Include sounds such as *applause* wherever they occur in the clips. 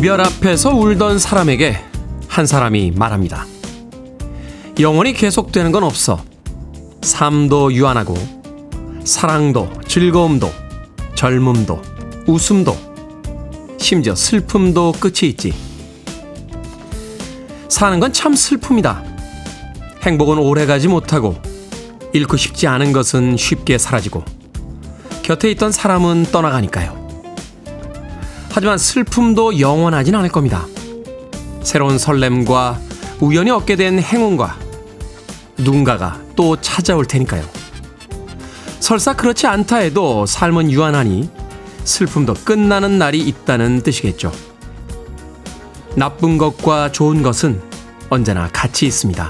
이별 앞에서 울던 사람에게 한 사람이 말합니다. 영원히 계속되는 건 없어. 삶도 유한하고, 사랑도, 즐거움도, 젊음도, 웃음도, 심지어 슬픔도 끝이 있지. 사는 건 참 슬픔이다. 행복은 오래 가지 못하고, 잃고 싶지 않은 것은 쉽게 사라지고, 곁에 있던 사람은 떠나가니까요. 하지만 슬픔도 영원하진 않을 겁니다. 새로운 설렘과 우연히 얻게 된 행운과 누군가가 또 찾아올 테니까요. 설사 그렇지 않다 해도 삶은 유한하니 슬픔도 끝나는 날이 있다는 뜻이겠죠. 나쁜 것과 좋은 것은 언제나 같이 있습니다.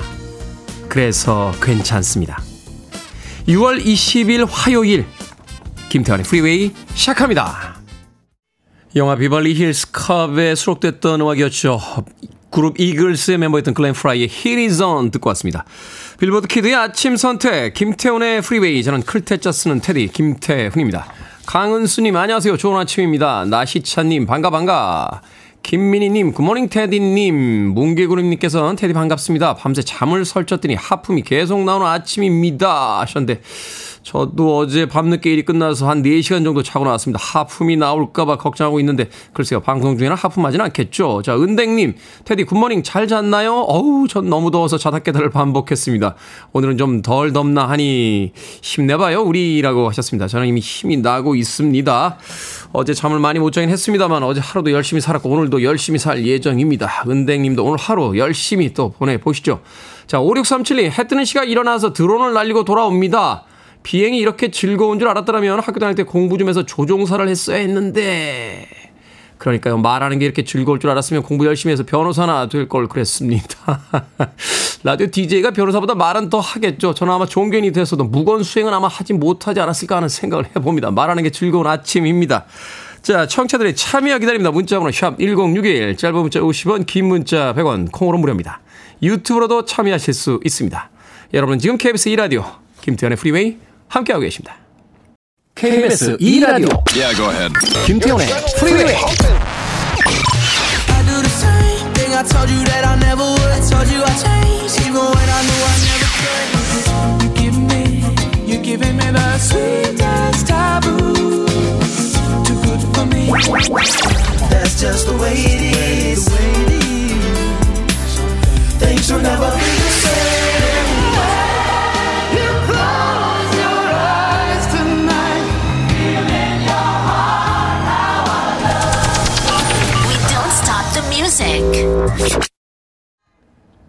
그래서 괜찮습니다. 6월 20일 화요일 김태훈의 프리웨이 시작합니다. 영화 비벌리 힐스 캅에 수록됐던 음악이었죠. 그룹 이글스의 멤버였던 글렌 프라이의 on 듣고 왔습니다. 빌보드 키드의 아침 선택, 김태훈의 프리웨이. 저는 클 태 자 쓰는 테디, 김태훈입니다. 강은수님, 안녕하세요. 좋은 아침입니다. 나시차님, 반가, 반가. 김민희님, Good morning 테디님, 뭉개구름님께서는 테디 반갑습니다. 밤새 잠을 설쳤더니 하품이 계속 나오는 아침입니다. 하셨는데, 저도 어제 밤늦게 일이 끝나서 한 4시간 정도 자고 나왔습니다. 하품이 나올까봐 걱정하고 있는데, 글쎄요, 방송 중에는 하품하진 않겠죠. 자, 은댕님, 테디 굿모닝 잘 잤나요? 어우, 전 너무 더워서 자다 깨달을 반복했습니다. 오늘은 좀 덜 덥나 하니, 힘내봐요, 우리라고 하셨습니다. 저는 이미 힘이 나고 있습니다. 어제 잠을 많이 못 자긴 했습니다만, 어제 하루도 열심히 살았고, 오늘도 열심히 살 예정입니다. 은댕님도 오늘 하루 열심히 또 보내보시죠. 자, 5637님, 해 뜨는 시간 일어나서 드론을 날리고 돌아옵니다. 비행이 이렇게 즐거운 줄 알았더라면 학교 다닐 때 공부 좀 해서 조종사를 했어야 했는데. 그러니까요. 말하는 게 이렇게 즐거울 줄 알았으면 공부 열심히 해서 변호사나 될 걸 그랬습니다. *laughs* 라디오 DJ가 변호사보다 말은 더 하겠죠. 저는 아마 종견이 됐어도 무건 수행은 아마 하지 못하지 않았을까 하는 생각을 해봅니다. 말하는 게 즐거운 아침입니다. 자, 청취자들의 참여 기다립니다. 문자번호 샵 1061, 짧은 문자 50원, 긴 문자 100원, 콩으로 무료입니다. 유튜브로도 참여하실 수 있습니다. 여러분은 지금 KBS 2라디오 김태현의 프리웨이 함께하고 계십니다. KBS 2라디오 Yeah, go ahead. 김태현의 프리웨이 I do the same thing I told you that I never would. I told you I changed, even when I knew I never could. You give me, you giving me the sweetest taboo. Too good for me. That's just the way it is. Things will never be the same.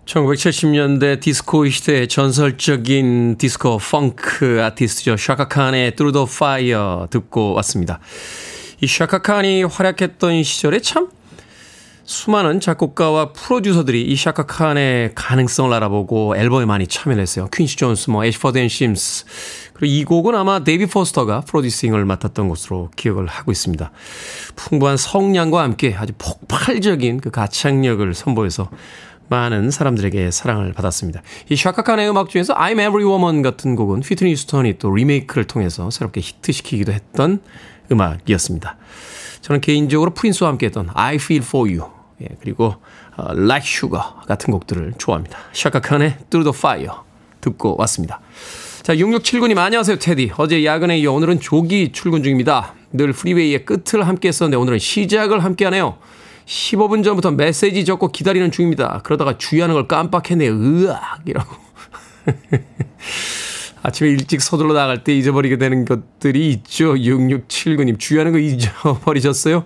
1970년대 디스코 시대의 전설적인 디스코 펑크 아티스트죠. 샤카칸의 Through the Fire 듣고 왔습니다. 이 샤카칸이 활약했던 시절에 참 수많은 작곡가와 프로듀서들이 이 샤카칸의 가능성을 알아보고 앨범에 많이 참여를 했어요. 퀸시 존스, 뭐 애쉬퍼드 앤 심슨. 그리고 이 곡은 아마 데이빗 포스터가 프로듀싱을 맡았던 것으로 기억을 하고 있습니다. 풍부한 성량과 함께 아주 폭발적인 그 가창력을 선보여서 많은 사람들에게 사랑을 받았습니다. 이 샤카칸의 음악 중에서 I'm Every Woman 같은 곡은 휘트니 휴스턴이 또 리메이크를 통해서 새롭게 히트시키기도 했던 음악이었습니다. 저는 개인적으로 프린스와 함께 했던 I Feel For You 예, 그리고 어, Like Sugar 같은 곡들을 좋아합니다. 샤카칸의 Through the Fire 듣고 왔습니다. 자, 6679님 안녕하세요 테디. 어제 야근에 이어 오늘은 조기 출근 중입니다. 늘 프리웨이의 끝을 함께 했었는데 오늘은 시작을 함께 하네요. 15분 전부터 메시지 적고 기다리는 중입니다. 그러다가 주의하는 걸 깜빡했네요. 으악이라고. *laughs* 아침에 일찍 서둘러 나갈 때 잊어버리게 되는 것들이 있죠. 6679님 주의하는 거 잊어버리셨어요?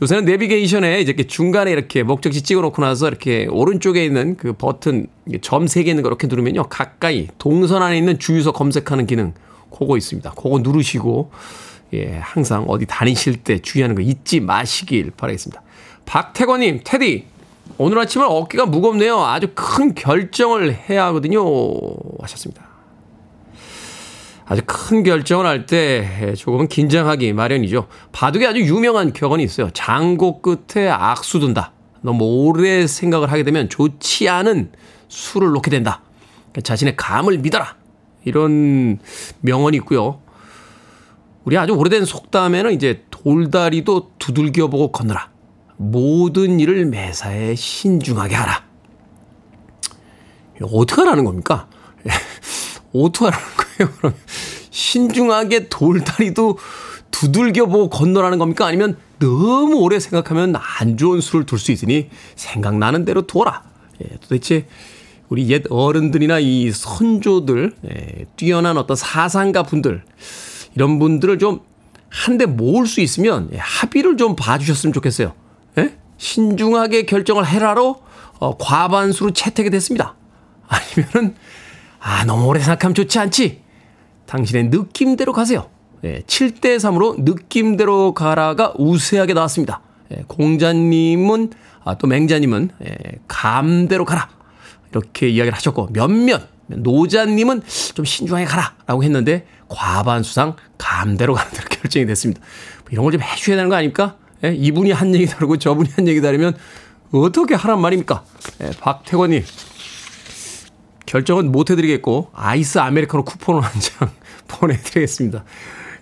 요새는 내비게이션에 이렇게 중간에 이렇게 목적지 찍어놓고 나서 이렇게 오른쪽에 있는 그 버튼 점 3개 있는 거 이렇게 누르면요. 가까이 동선 안에 있는 주유소 검색하는 기능 그거 있습니다. 그거 누르시고 예, 항상 어디 다니실 때 주의하는 거 잊지 마시길 바라겠습니다. 박태권님, 테디, 오늘 아침은 어깨가 무겁네요. 아주 큰 결정을 해야 하거든요. 하셨습니다. 아주 큰 결정을 할 때 조금은 긴장하기 마련이죠. 바둑에 아주 유명한 격언이 있어요. 장고 끝에 악수 둔다. 너무 오래 생각을 하게 되면 좋지 않은 수를 놓게 된다. 자신의 감을 믿어라. 이런 명언이 있고요. 우리 아주 오래된 속담에는 이제 돌다리도 두들겨 보고 건너라. 모든 일을 매사에 신중하게 하라. 어떻게 하라는 겁니까? *laughs* 어떻게 하라는 *laughs* 그럼? 신중하게 돌다리도 두들겨 보고 건너라는 겁니까? 아니면 너무 오래 생각하면 안 좋은 수를 둘 수 있으니 생각나는 대로 두어라. 예, 도대체 우리 옛 어른들이나 이 선조들, 예, 뛰어난 어떤 사상가 분들, 이런 분들을 좀 한데 모을 수 있으면 예, 합의를 좀 봐주셨으면 좋겠어요. 예? 신중하게 결정을 해라로 어, 과반수로 채택이 됐습니다. 아니면은 아 너무 오래 생각하면 좋지 않지. 당신의 느낌대로 가세요. 예, 7대 3으로 느낌대로 가라가 우세하게 나왔습니다. 예, 공자님은 아, 또 맹자님은 예, 감대로 가라 이렇게 이야기를 하셨고 몇몇 노자님은 좀 신중하게 가라 라고 했는데 과반수상 감대로 가는 대로 결정이 됐습니다. 뭐 이런 걸 좀 해주셔야 되는 거 아닙니까? 예, 이분이 한 얘기 다르고 저분이 한 얘기 다르면 어떻게 하란 말입니까? 예, 박태권님 결정은 못 해드리겠고 아이스 아메리카노 쿠폰을 한 장 *laughs* 보내드리겠습니다.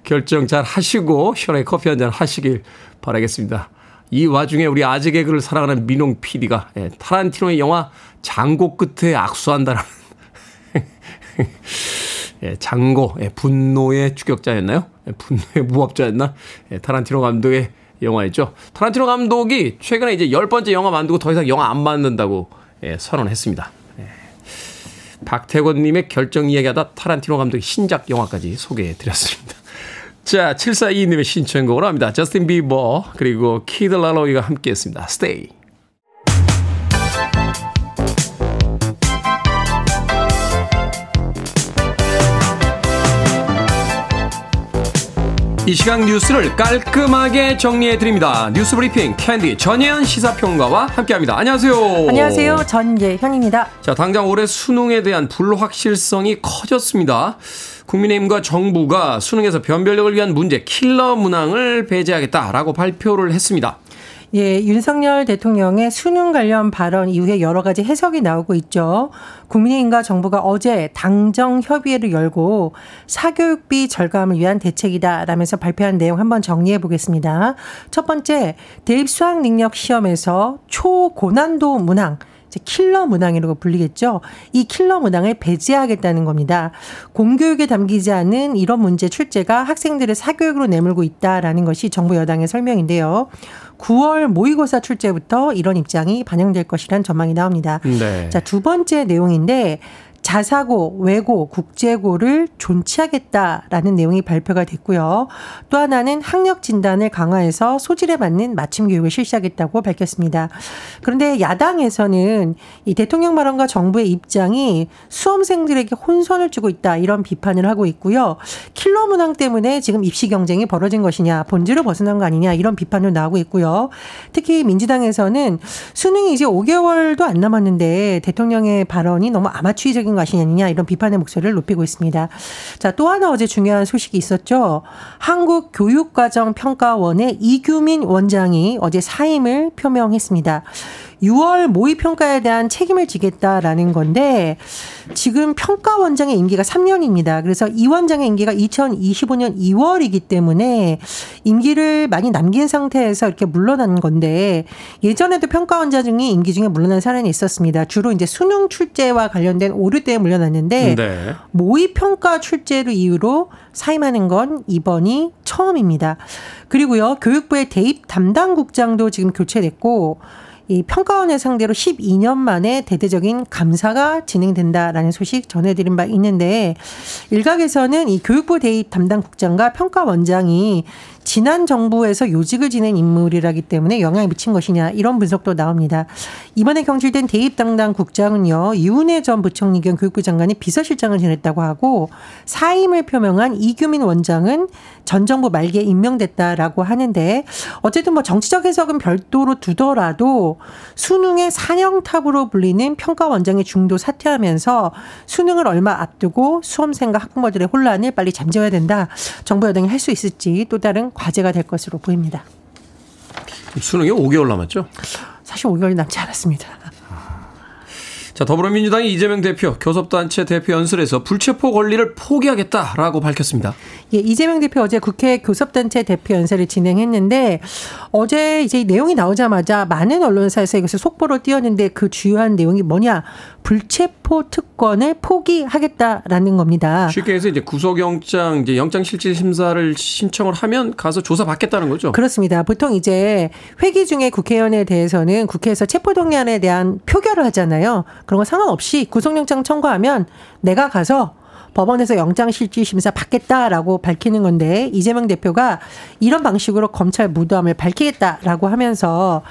결정 잘 하시고 시원하게 커피 한 잔 하시길 바라겠습니다. 이 와중에 우리 아재 개그를 사랑하는 민홍 PD가 예, 타란티노의 영화 장고 끝에 악수한다라는 *laughs* 예, 장고 예, 분노의 추격자였나요? 예, 분노의 무법자였나? 예, 타란티노 감독의 영화였죠. 타란티노 감독이 최근에 이제 열 번째 영화 만들고 더 이상 영화 안 만든다고 예, 선언했습니다. 예. 박태권님의 결정 이야기하다 타란티노 감독의 신작 영화까지 소개해 드렸습니다. 자, 7422님의 신청곡으로 합니다. 저스틴 비버 그리고 키드 라로이가 함께 했습니다. Stay. 이 시간 뉴스를 깔끔하게 정리해 드립니다. 뉴스 브리핑 캔디 전예현 시사평론가와 함께합니다. 안녕하세요. 안녕하세요. 전예현입니다. 자, 당장 올해 수능에 대한 불확실성이 커졌습니다. 국민의힘과 정부가 수능에서 변별력을 위한 문제 킬러 문항을 배제하겠다라고 발표를 했습니다. 예, 윤석열 대통령의 수능 관련 발언 이후에 여러 가지 해석이 나오고 있죠. 국민의힘과 정부가 어제 당정 협의회를 열고 사교육비 절감을 위한 대책이다라면서 발표한 내용 한번 정리해 보겠습니다. 첫 번째, 대입 수학 능력 시험에서 초고난도 문항 킬러 문항이라고 불리겠죠. 이 킬러 문항을 배제하겠다는 겁니다. 공교육에 담기지 않은 이런 문제 출제가 학생들을 사교육으로 내몰고 있다라는 것이 정부 여당의 설명인데요. 9월 모의고사 출제부터 이런 입장이 반영될 것이란 전망이 나옵니다. 네. 자, 두 번째 내용인데 자사고, 외고, 국제고를 존치하겠다라는 내용이 발표가 됐고요. 또 하나는 학력 진단을 강화해서 소질에 맞는 맞춤 교육을 실시하겠다고 밝혔습니다. 그런데 야당에서는 이 대통령 발언과 정부의 입장이 수험생들에게 혼선을 주고 있다 이런 비판을 하고 있고요. 킬러 문항 때문에 지금 입시 경쟁이 벌어진 것이냐, 본질을 벗어난 거 아니냐 이런 비판도 나오고 있고요. 특히 민주당에서는 수능이 이제 5개월도 안 남았는데 대통령의 발언이 너무 아마추어적인 것이 아니냐 이런 비판의 목소리를 높이고 있습니다. 자, 또 하나 어제 중요한 소식이 있었죠. 한국 교육과정평가원의 이규민 원장이 어제 사임을 표명했습니다. 6월 모의 평가에 대한 책임을 지겠다라는 건데 지금 평가 원장의 임기가 3년입니다. 그래서 이 원장의 임기가 2025년 2월이기 때문에 임기를 많이 남긴 상태에서 이렇게 물러난 건데 예전에도 평가 원장 중에 임기 중에 물러난 사례는 있었습니다. 주로 이제 수능 출제와 관련된 오류 때문에 물러났는데 네. 모의 평가 출제를 이유로 사임하는 건 이번이 처음입니다. 그리고요 교육부의 대입 담당 국장도 지금 교체됐고 이 평가원을 상대로 12년 만에 대대적인 감사가 진행된다라는 소식 전해드린 바 있는데 일각에서는 이 교육부 대입 담당 국장과 평가원장이 지난 정부에서 요직을 지낸 인물이라기 때문에 영향을 미친 것이냐 이런 분석도 나옵니다. 이번에 경질된 대입 담당 국장은요 이훈혜 전 부총리 겸 교육부 장관이 비서실장을 지냈다고 하고 사임을 표명한 이규민 원장은 전 정부 말기에 임명됐다라고 하는데 어쨌든 뭐 정치적 해석은 별도로 두더라도 수능의 사령탑으로 불리는 평가 원장의 중도 사퇴하면서 수능을 얼마 앞두고 수험생과 학부모들의 혼란을 빨리 잠재워야 된다. 정부 여당이 할 수 있을지 또 다른 과제가 될 것으로 보입니다. 수능이 5개월 남았죠? 사실 5개월이 남지 않았습니다. 자, 더불어민주당의 이재명 대표 교섭단체 대표 연설에서 불체포 권리를 포기하겠다라고 밝혔습니다. 예, 이재명 대표 어제 국회 교섭단체 대표 연설을 진행했는데 어제 이제 이 내용이 나오자마자 많은 언론사에서 이것을 속보로 띄웠는데 그 주요한 내용이 뭐냐? 불체포 특권을 포기하겠다라는 겁니다. 쉽게 해서 이제 구속영장, 이제 영장실질심사를 신청을 하면 가서 조사받겠다는 거죠. 그렇습니다. 보통 이제 회기 중에 국회의원에 대해서는 국회에서 체포동의안에 대한 표결을 하잖아요. 그런 거 상관없이 구속영장 청구하면 내가 가서 법원에서 영장실질심사 받겠다라고 밝히는 건데 이재명 대표가 이런 방식으로 검찰 무도함을 밝히겠다라고 하면서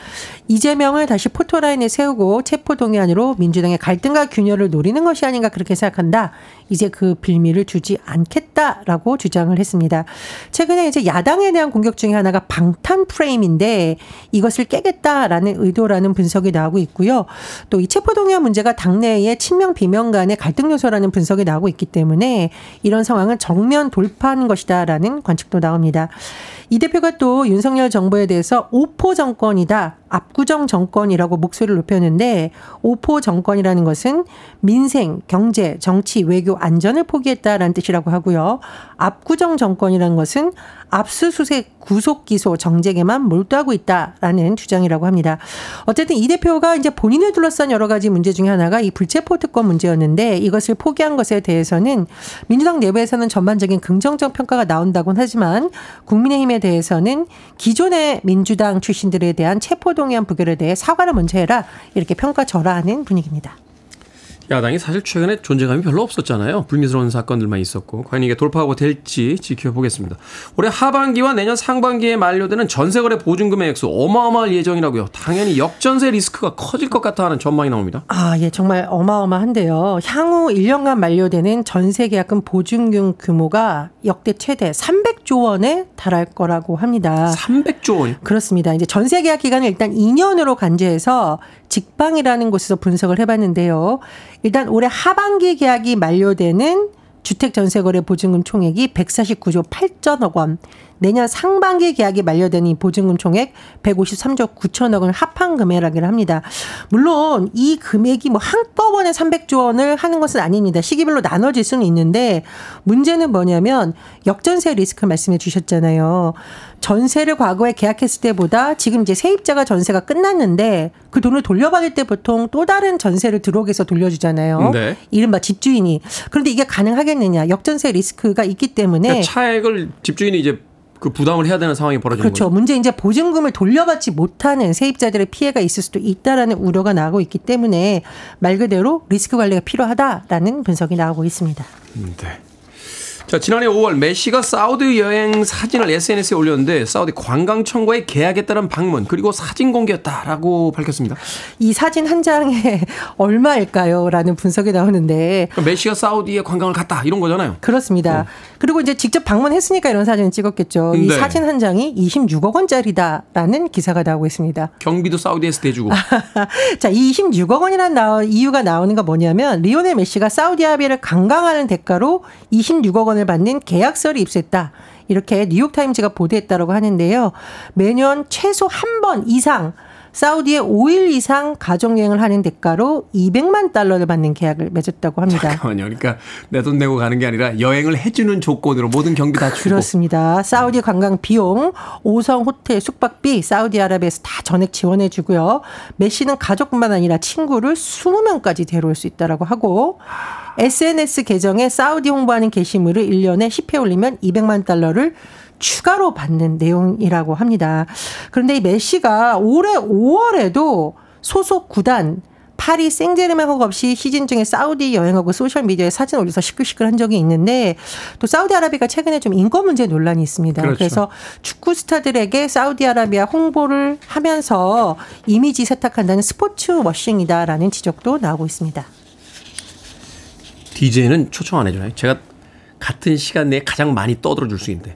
이재명을 다시 포토라인에 세우고 체포동의안으로 민주당의 갈등과 균열을 노리는 것이 아닌가 그렇게 생각한다. 이제 그 빌미를 주지 않겠다라고 주장을 했습니다. 최근에 이제 야당에 대한 공격 중에 하나가 방탄 프레임인데 이것을 깨겠다라는 의도라는 분석이 나오고 있고요. 또 이 체포동의안 문제가 당내의 친명 비명 간의 갈등 요소라는 분석이 나오고 있기 때문에 이런 상황은 정면 돌파하는 것이다라는 관측도 나옵니다. 이 대표가 또 윤석열 정부에 대해서 오포 정권이다. 압구정 정권이라고 목소리를 높였는데 오포 정권이라는 것은 민생, 경제, 정치, 외교, 안전을 포기했다라는 뜻이라고 하고요. 압구정 정권이라는 것은 압수수색, 구속 기소, 정쟁에만 몰두하고 있다라는 주장이라고 합니다. 어쨌든 이 대표가 이제 본인을 둘러싼 여러 가지 문제 중에 하나가 이 불체포 특권 문제였는데 이것을 포기한 것에 대해서는 민주당 내부에서는 전반적인 긍정적 평가가 나온다곤 하지만 국민의힘에 대해서는 기존의 민주당 출신들에 대한 체포 동의안 부결에 대해 사과를 먼저 해라 이렇게 평가절하하는 분위기입니다. 야당이 사실 최근에 존재감이 별로 없었잖아요. 불미스러운 사건들만 있었고 과연 이게 돌파하고 될지 지켜보겠습니다. 올해 하반기와 내년 상반기에 만료되는 전세거래 보증금의 액수 어마어마할 예정이라고요. 당연히 역전세 리스크가 커질 것 같아 하는 전망이 나옵니다. 아, 예, 정말 어마어마한데요. 향후 1년간 만료되는 전세 계약금 보증금 규모가 역대 최대 300조 원에 달할 거라고 합니다. 300조 원이 그렇습니다. 이제 전세 계약 기간을 일단 2년으로 간주해서 직방이라는 곳에서 분석을 해봤는데요. 일단 올해 하반기 계약이 만료되는 주택 전세 거래 보증금 총액이 149조 8천억 원. 내년 상반기 계약이 만료되는 이 보증금 총액 153조 9천억 원을 합한 금액이라고 합니다. 물론 이 금액이 뭐 한꺼번에 300조 원을 하는 것은 아닙니다. 시기별로 나눠질 수는 있는데 문제는 뭐냐면 역전세 리스크 말씀해 주셨잖아요. 전세를 과거에 계약했을 때보다 지금 이제 세입자가 전세가 끝났는데 그 돈을 돌려받을 때 보통 또 다른 전세를 들어오게 해서 돌려주잖아요. 네. 이른바 집주인이. 그런데 이게 가능하겠느냐. 역전세 리스크가 있기 때문에 그러니까 차액을 집주인이 이제 그 부담을 해야 되는 상황이 벌어지는 그렇죠. 거죠. 문제 이제 보증금을 돌려받지 못하는 세입자들의 피해가 있을 수도 있다라는 우려가 나오고 있기 때문에 말 그대로 리스크 관리가 필요하다라는 분석이 나오고 있습니다. 네. 자, 지난해 5월 메시가 사우디 여행 사진을 SNS에 올렸는데 사우디 관광청과의 계약에 따른 방문 그리고 사진 공개였다라고 밝혔습니다. 이 사진 한 장에 *laughs* 얼마일까요? 라는 분석이 나오는데 그러니까 메시가 사우디에 관광을 갔다 이런 거잖아요. 그렇습니다. 그리고 이제 직접 방문했으니까 이런 사진을 찍었겠죠. 이 네. 사진 한 장이 26억 원짜리다라는 기사가 나오고 있습니다. 경비도 사우디에서 대주고. *laughs* 자, 이 26억 원이라는 나오, 이유가 나오는 건 뭐냐면 리오넬 메시가 사우디아라비아를 관광하는 대가로 26억 원을 받는 계약서를 입수했다. 이렇게 뉴욕타임즈가 보도했다고 하는데요. 매년 최소 한 번 이상 사우디에 5일 이상 가족여행을 하는 대가로 200만 달러를 받는 계약을 맺었다고 합니다. 잠깐만요. 그러니까 내 돈 내고 가는 게 아니라 여행을 해주는 조건으로 모든 경비 다 주고. 그렇습니다. 사우디 관광 비용, 5성 호텔 숙박비 사우디아라비아에서 다 전액 지원해 주고요. 메시는 가족뿐만 아니라 친구를 20명까지 데려올 수 있다라고 하고 SNS 계정에 사우디 홍보하는 게시물을 1년에 10회 올리면 200만 달러를 추가로 받는 내용이라고 합니다. 그런데 이 메시가 올해 5월에도 소속 구단 파리 생제르맹 없이 시즌 중에 사우디 여행하고 소셜 미디어에 사진 올려서 시끌시끌한 적이 있는데 또 사우디아라비아가 최근에 좀 인권 문제 논란이 있습니다. 그렇죠. 그래서 축구 스타들에게 사우디아라비아 홍보를 하면서 이미지 세탁한다는 sports washing이다라는 지적도 나오고 있습니다. DJ는 초청 안 해주나요? 제가 같은 시간 내에 가장 많이 떠들어 줄 수 있는데.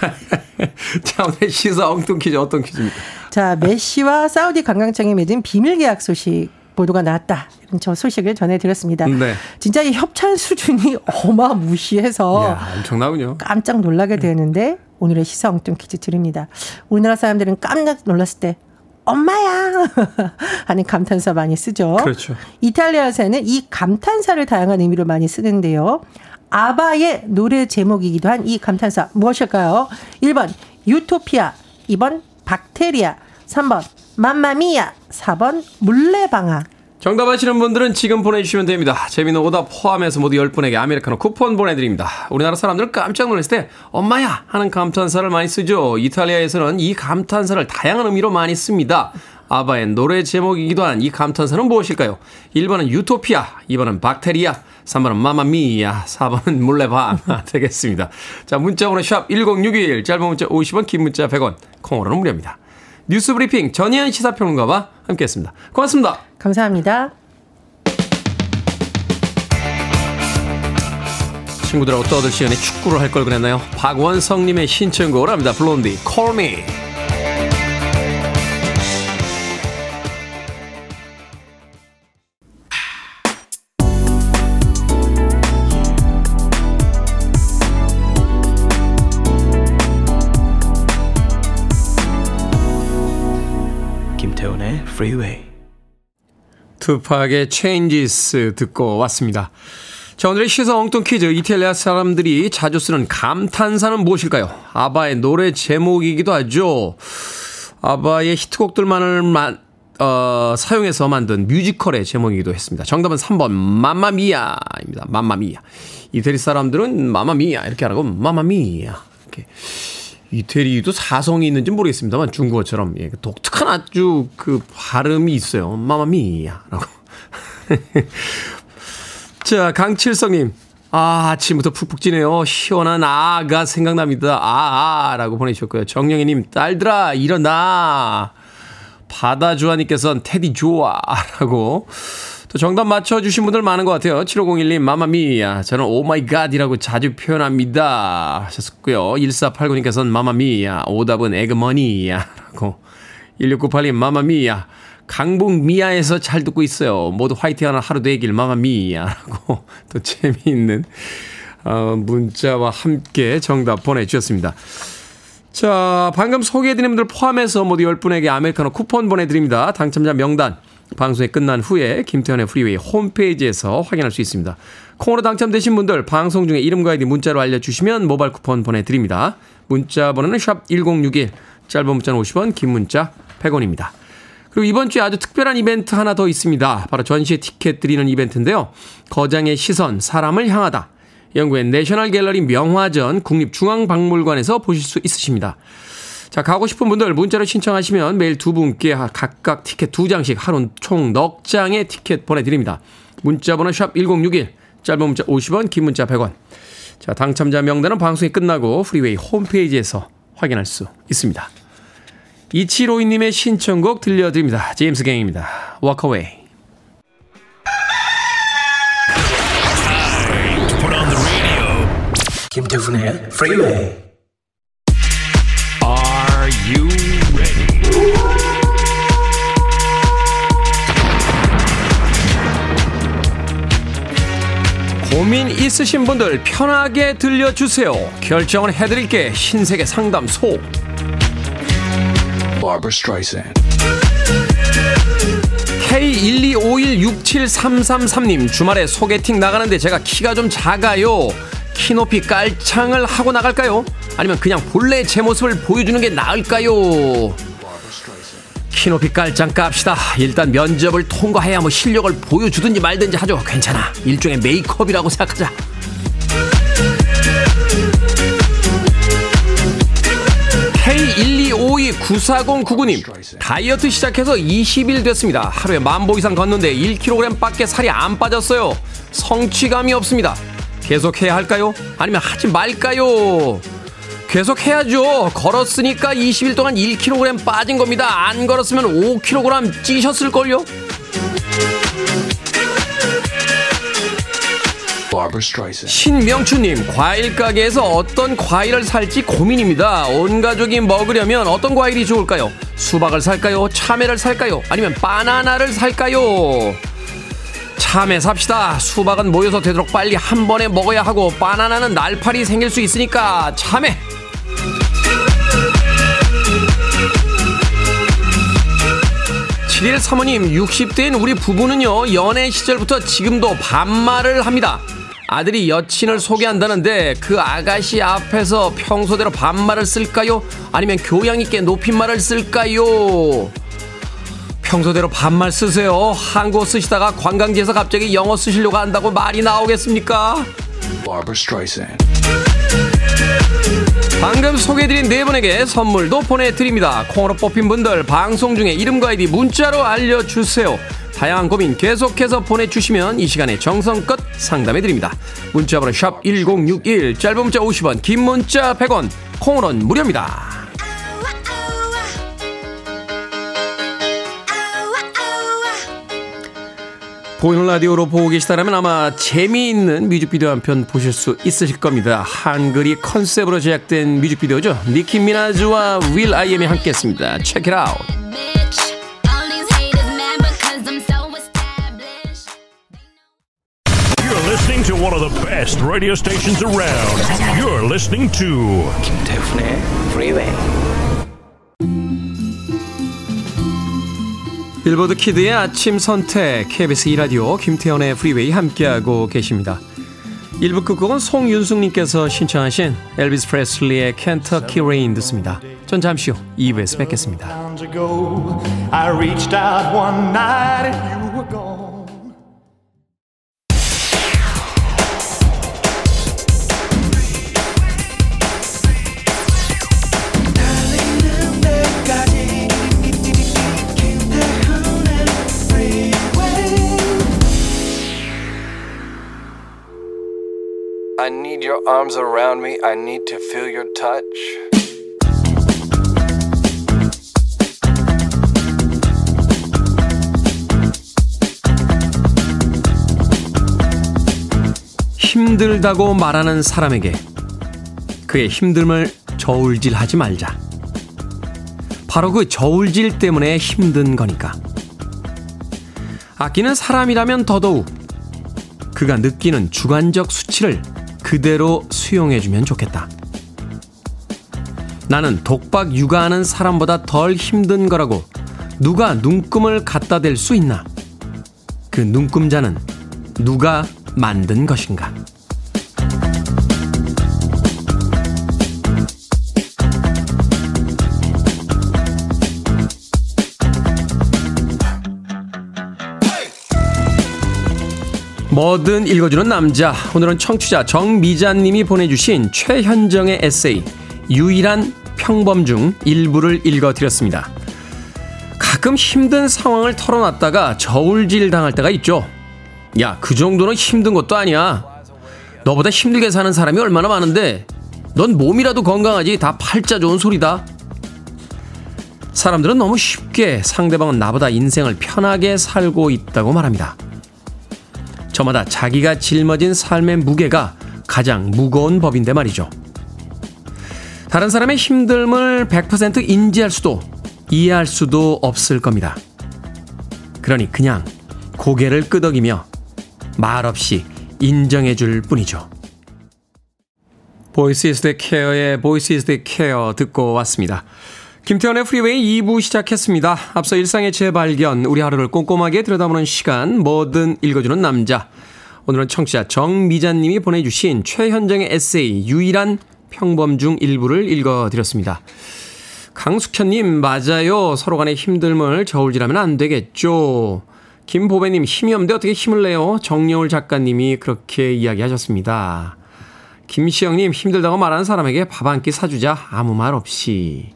*laughs* 자, 오늘 시사 엉뚱 퀴즈 어떤 퀴즈입니까? 자, 메시와 사우디 관광청이 맺은 비밀 계약 소식 보도가 나왔다. 저 소식을 전해드렸습니다. 네. 진짜 이 협찬 수준이 *laughs* 어마무시해서 이야, 엄청나군요. 깜짝 놀라게 되는데 오늘의 시사 엉뚱 퀴즈 드립니다. 우리나라 사람들은 깜짝 놀랐을 때 엄마야 *laughs* 하는 감탄사 많이 쓰죠. 그렇죠. 이탈리아에서는 이 감탄사를 다양한 의미로 많이 쓰는데요. 아바의 노래 제목이기도 한 이 감탄사 무엇일까요? 1번 유토피아, 2번 박테리아, 3번 맘마미야, 4번 물레방아. 정답 아시는 분들은 지금 보내주시면 됩니다. 재미는 오답 포함해서 모두 10분에게 아메리카노 쿠폰 보내드립니다. 우리나라 사람들은 깜짝 놀랐을 때 엄마야 하는 감탄사를 많이 쓰죠. 이탈리아에서는 이 감탄사를 다양한 의미로 많이 씁니다. 아바의 노래 제목이기도 한 이 감탄사는 무엇일까요? 1번은 유토피아, 2번은 박테리아, 3번은 마마미야, 4번은 물레방 *laughs* 되겠습니다. 자 문자번호 샵 1061, 짧은 문자 50원, 긴 문자 100원, 콩으로는 무료입니다. 뉴스 브리핑 전희연 시사평론가와 함께했습니다. 고맙습니다. 감사합니다. 친구들하고 떠들 시간에 축구를 할 걸 그랬나요? 박원성님의 신청곡을 합니다. 블론디, Call Me. Freeway. 투팍의 Changes 듣고 왔습니다. 자, 오늘의 시사 엉뚱 퀴즈. 이탈리아 사람들이 자주 쓰는 감탄사는 무엇일까요? 아바의 노래 제목이기도 하죠. 아바의 히트곡들만을 만, 어, 사용해서 만든 뮤지컬의 제목이기도 했습니다. 정답은 3번, 맘마미아입니다. 맘마미아. 이태리 사람들은 마마미아 이렇게 하라고 마마미아. 이렇게. 이태리도 사성이 있는지 모르겠습니다만 중국어처럼 예, 독특한 아주 그 발음이 있어요. 마마미야라고. *laughs* 자, 강칠성님. 아, 아침부터 푹푹 지네요. 시원한 아가 생각납니다. 아, 아, 라고 보내주셨고요. 정영희님, 딸들아, 일어나. 바다주아님께서는 테디 좋아. *laughs* 라고. 또 정답 맞춰주신 분들 많은 것 같아요. 7501님, 마마미야. 저는 오마이갓이라고 자주 표현합니다. 하셨고요. 1489님께서는 마마미야. 오답은 에그머니야. 라고. 1698님, 마마미야. 강북 미아에서 잘 듣고 있어요. 모두 화이팅하는 하루 되길 마마미야. 라고 *laughs* 또 재미있는 어, 문자와 함께 정답 보내주셨습니다. 자, 방금 소개해드린 분들 포함해서 모두 10분에게 아메리카노 쿠폰 보내드립니다. 당첨자 명단. 방송이 끝난 후에 김태훈의 프리웨이 홈페이지에서 확인할 수 있습니다. 콩으로 당첨되신 분들 방송 중에 이름과 아이디 문자로 알려주시면 모바일 쿠폰 보내드립니다. 문자 번호는 샵 1061, 짧은 문자는 50원, 긴 문자 100원입니다. 그리고 이번 주에 아주 특별한 이벤트 하나 더 있습니다. 바로 전시회 티켓 드리는 이벤트인데요. 거장의 시선, 사람을 향하다. 영국의 내셔널 갤러리 명화전 국립중앙박물관에서 보실 수 있으십니다. 자, 가고 싶은 분들 문자로 신청하시면 매일 두 분께 각각 티켓 두 장씩 하루 총 넉 장의 티켓 보내드립니다. 문자번호 샵 1061, 짧은 문자 50원, 긴 문자 100원. 자, 당첨자 명단은 방송이 끝나고 프리웨이 홈페이지에서 확인할 수 있습니다. 2752님의 신청곡 들려드립니다. 제임스 갱입니다. Walk Away. 김태훈의 Freeway. Are 고민 있으신 분들 편하게 들려주세요. 결정을 해드릴게 신세계 상담소. Barbara Streisand. K125167333님 주말에 소개팅 나가는데 제가 키가 좀 작아요. 키 높이 깔창을 하고 나갈까요? 아니면 그냥 본래 제 모습을 보여주는 게 나을까요? 키 높이 깔짱 깝시다. 일단 면접을 통과해야 뭐 실력을 보여주든지 말든지 하죠. 괜찮아. 일종의 메이크업이라고 생각하자. K125294099님 다이어트 시작해서 20일 됐습니다. 하루에 만보 이상 걷는데 1kg 밖에 살이 안 빠졌어요. 성취감이 없습니다. 계속 해야 할까요? 아니면 하지 말까요? 계속 해야죠. 걸었으니까 20일 동안 1kg 빠진 겁니다. 안 걸었으면 5kg 찌셨을걸요? 신명추님, 과일 가게에서 어떤 과일을 살지 고민입니다. 온 가족이 먹으려면 어떤 과일이 좋을까요? 수박을 살까요? 참외를 살까요? 아니면 바나나를 살까요? 참외 삽시다. 수박은 모여서 되도록 빨리 한 번에 먹어야 하고 바나나는 날파리 생길 수 있으니까 참외. 67일 사모님 60대인 우리 부부는요 연애 시절부터 지금도 반말을 합니다 아들이 여친을 소개한다는데 그 아가씨 앞에서 평소대로 반말을 쓸까요? 아니면 교양 있게 높임말을 쓸까요? 평소대로 반말 쓰세요. 한국어 쓰시다가 관광지에서 갑자기 영어 쓰시려고 한다고 말이 나오겠습니까? 방금 소개해드린 네 분에게 선물도 보내드립니다. 콩으로 뽑힌 분들 방송 중에 이름과 아이디 문자로 알려주세요. 다양한 고민 계속해서 보내주시면 이 시간에 정성껏 상담해드립니다. 문자번호 샵 1061, 짧은 문자 50원, 긴 문자 100원, 콩으로는 무료입니다. 보이는 라디오로 보고 계시다면 아마 재미있는 뮤직비디오 한 편 보실 수 있으실 겁니다. 한글이 컨셉으로 제작된 뮤직비디오죠. 니키 미나즈와 윌 아이엠이 함께 했습니다. Check it out. bitch. All these haters mad because I'm so established. You're listening to one of the best radio stations around. You're listening to 김태훈의 Freeway. 빌보드 키드의 아침 선택 KBS 2라디오 김태현의 프리웨이 함께하고 계십니다. 1부 끝곡은 송윤숙님께서 신청하신 엘비스 프레슬리의 켄터키 레인 듣습니다. 전 잠시 후 2부에서 뵙겠습니다. Your arms around me. I need to feel your touch. 힘들다고 말하는 사람에게 그의 힘듦을 저울질하지 말자. 바로 그 저울질 때문에 힘든 거니까. 아끼는 사람이라면 더더욱 그가 느끼는 주관적 수치를 그대로 수용해주면 좋겠다. 나는 독박 육아하는 사람보다 덜 힘든 거라고 누가 눈금을 갖다 댈 수 있나? 그 눈금자는 누가 만든 것인가? 뭐든 읽어주는 남자. 오늘은 청취자 정미자님이 보내주신 최현정의 에세이 유일한 평범 중 일부를 읽어드렸습니다. 가끔 힘든 상황을 털어놨다가 저울질 당할 때가 있죠. 야, 그 정도는 힘든 것도 아니야. 너보다 힘들게 사는 사람이 얼마나 많은데 넌 몸이라도 건강하지 다 팔자 좋은 소리다. 사람들은 너무 쉽게 상대방은 나보다 인생을 편하게 살고 있다고 말합니다. 저마다 자기가 짊어진 삶의 무게가 가장 무거운 법인데 말이죠. 다른 사람의 힘듦을 100% 인지할 수도 이해할 수도 없을 겁니다. 그러니 그냥 고개를 끄덕이며 말없이 인정해 줄 뿐이죠. Voices That Care의 Voices That Care 듣고 왔습니다. 김태훈의 프리웨이 2부 시작했습니다. 앞서 일상의 재발견, 우리 하루를 꼼꼼하게 들여다보는 시간, 뭐든 읽어주는 남자. 오늘은 청취자 정미자님이 보내주신 최현정의 에세이 유일한 평범 중 일부를 읽어드렸습니다. 강숙현님, 맞아요. 서로 간의 힘듦을 저울질하면 안 되겠죠. 김보배님, 힘이 없는데 어떻게 힘을 내요? 정여울 작가님이 그렇게 이야기하셨습니다. 김시영님, 힘들다고 말하는 사람에게 밥 한 끼 사주자. 아무 말 없이.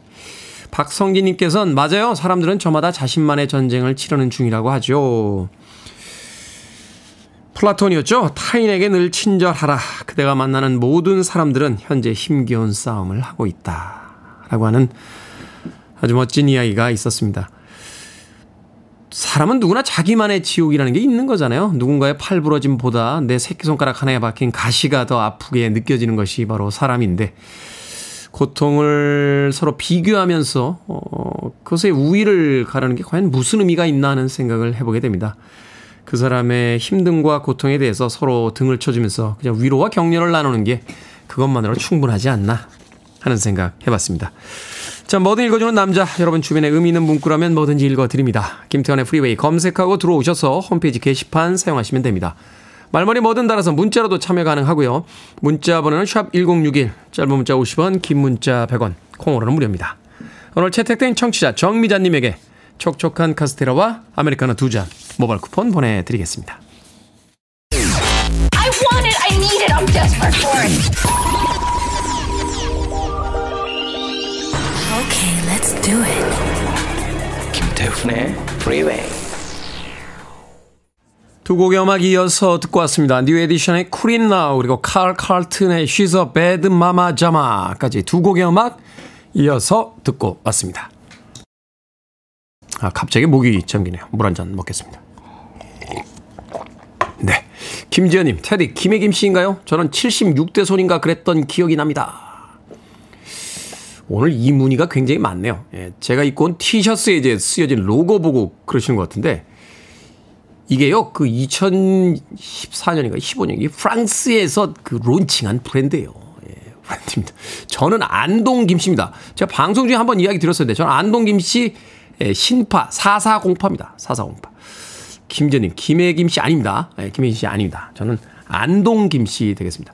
박성진님께서는 맞아요. 사람들은 저마다 자신만의 전쟁을 치르는 중이라고 하죠. 플라톤이었죠. 타인에게 늘 친절하라. 그대가 만나는 모든 사람들은 현재 힘겨운 싸움을 하고 있다. 라고 하는 아주 멋진 이야기가 있었습니다. 사람은 누구나 자기만의 지옥이라는 게 있는 거잖아요. 누군가의 팔 부러짐보다 내 새끼손가락 하나에 박힌 가시가 더 아프게 느껴지는 것이 바로 사람인데, 고통을 서로 비교하면서, 어, 그것의 우위를 가르는 게 과연 무슨 의미가 있나 하는 생각을 해보게 됩니다. 그 사람의 힘듦과 고통에 대해서 서로 등을 쳐주면서 그냥 위로와 격려를 나누는 게 그것만으로 충분하지 않나 하는 생각 해봤습니다. 자, 뭐든 읽어주는 남자. 여러분 주변에 의미 있는 문구라면 뭐든지 읽어드립니다. 김태훈의 프리웨이 검색하고 들어오셔서 홈페이지 게시판 사용하시면 됩니다. 말머리 뭐든 달아서 문자로도 참여 가능하고요. 문자 번호는 샵 1061, 짧은 문자 50원, 긴 문자 100원, 콩으로는 무료입니다. 오늘 채택된 청취자 정미자님에게 촉촉한 카스테라와 아메리카노 두 잔 모바일 쿠폰 보내드리겠습니다. I want it. I need it. I'm desperate for it. Okay, let's do it. 김태훈의 Freeway. 두 곡의 음악 이어서 듣고 왔습니다. 뉴 에디션의 Cool It Now 그리고 칼 칼튼의 She's a Bad Mama Jama까지 두 곡의 음악 이어서 듣고 왔습니다. 아 갑자기 목이 잠기네요. 물 한 잔 먹겠습니다. 네. 김지현님, 테디, 김혜김 씨인가요? 저는 76대 손인가 그랬던 기억이 납니다. 오늘 이 문의가 굉장히 많네요. 예, 제가 입고 온 티셔츠에 이제 쓰여진 로고 보고 그러시는 것 같은데, 이게요, 그 2014년인가 15년, 이 프랑스에서 그 론칭한 브랜드예요. 예, 브랜드입니다. 저는 안동 김씨입니다. 제가 방송 중에 한번 이야기 드렸었는데, 저는 안동 김씨 예, 신파 4408입니다. 4408. 김재님, 김혜김 씨 아닙니다. 예, 김혜김 씨 아닙니다. 저는 안동 김씨 되겠습니다.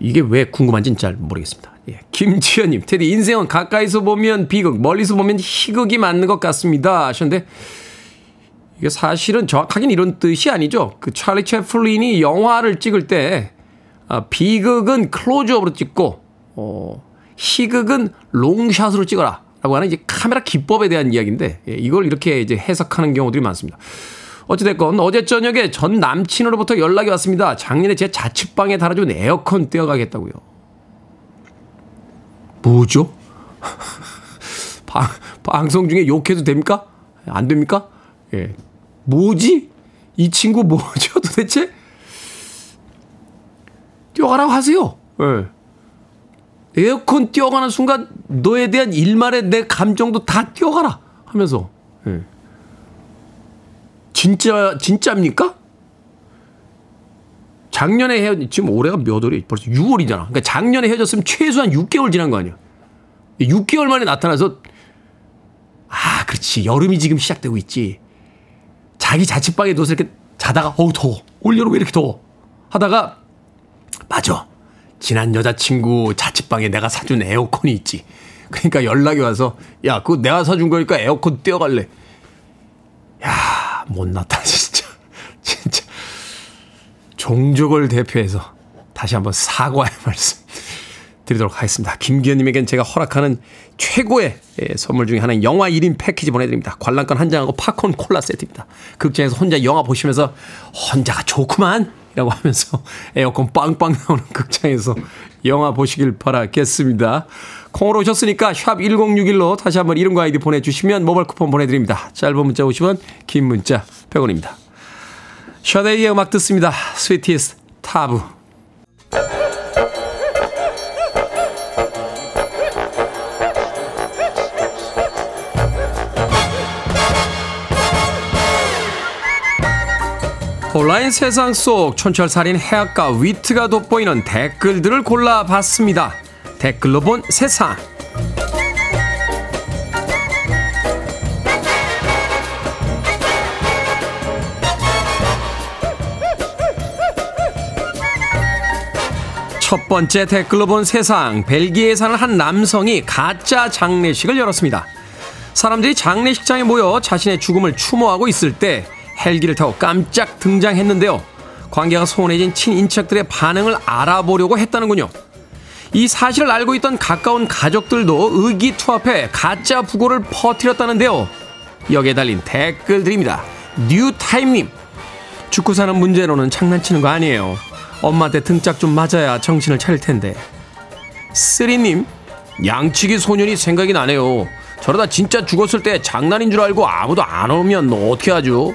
이게 왜 궁금한지는 잘 모르겠습니다. 예. 김지현님, 테디 인생은 가까이서 보면 비극, 멀리서 보면 희극이 맞는 것 같습니다. 하셨는데 이게 사실은 정확하긴 이런 뜻이 아니죠. 그 찰리 채플린이 영화를 찍을 때 아, 비극은 클로즈업으로 찍고 어, 희극은 롱샷으로 찍어라. 라고 하는 이제 카메라 기법에 대한 이야기인데 예, 이걸 이렇게 이제 해석하는 경우들이 많습니다. 어찌됐건 어제 저녁에 전 남친으로부터 연락이 왔습니다. 작년에 제 자취방에 달아준 에어컨 떼어가겠다고요. 뭐죠? *laughs* 방, 방송 중에 욕해도 됩니까? 안 됩니까? 예. 뭐지? 이 친구 뭐죠 *laughs* 도대체? 뛰어가라고 하세요. 예. 에어컨 뛰어가는 순간 너에 대한 일말의 내 감정도 다 뛰어가라 하면서 예. 진짜 진짜입니까? 작년에 헤어 지금 올해가 몇 월이 벌써 6월이잖아. 그러니까 작년에 헤어졌으면 최소한 6개월 지난 거 아니야. 6개월 만에 나타나서 아 그렇지 여름이 지금 시작되고 있지. 자기 자취방에 누워서 이렇게 자다가 어우 더워. 올여름 왜 이렇게 더워? 하다가 맞아. 지난 여자친구 자취방에 내가 사준 에어컨이 있지. 그러니까 연락이 와서 야 그거 내가 사준 거니까 에어컨 떼어갈래. 야 못났다 *laughs* 진짜. 진짜. 종족을 대표해서 다시 한번 사과의 말씀 드리도록 하겠습니다. 김기현님에겐 제가 허락하는 최고의 예, 선물 중에 하나인 영화 1인 패키지 보내드립니다. 관람권 한 장하고 팝콘 콜라 세트입니다. 극장에서 혼자 영화 보시면서 혼자가 좋구만 이라고 하면서 *laughs* 에어컨 빵빵 나오는 극장에서 영화 보시길 바라겠습니다. 콩으로 오셨으니까 샵 1061로 다시 한번 이름과 아이디 보내주시면 모바일 쿠폰 보내드립니다. 짧은 문자 50원, 긴 문자 100원입니다. 샤데이의 음악 듣습니다. Sweetest Taboo. 온라인 세상 속 촌철살인 해악과 위트가 돋보이는 댓글들을 골라봤습니다. 댓글로 본 세상. 첫 번째 댓글로 본 세상. 벨기에에 사는 한 남성이 가짜 장례식을 열었습니다. 사람들이 장례식장에 모여 자신의 죽음을 추모하고 있을 때 헬기를 타고 깜짝 등장했는데요. 관계가 소원해진 친인척들의 반응을 알아보려고 했다는군요. 이 사실을 알고 있던 가까운 가족들도 의기투합해 가짜 부고를 퍼뜨렸다는데요. 여기에 달린 댓글들입니다. 뉴타임님. 죽고 사는 문제로는 장난치는 거 아니에요. 엄마한테 등짝 좀 맞아야 정신을 차릴 텐데. 쓰리님. 양치기 소년이 생각이 나네요. 저러다 진짜 죽었을 때 장난인 줄 알고 아무도 안 오면 어떻게 하죠?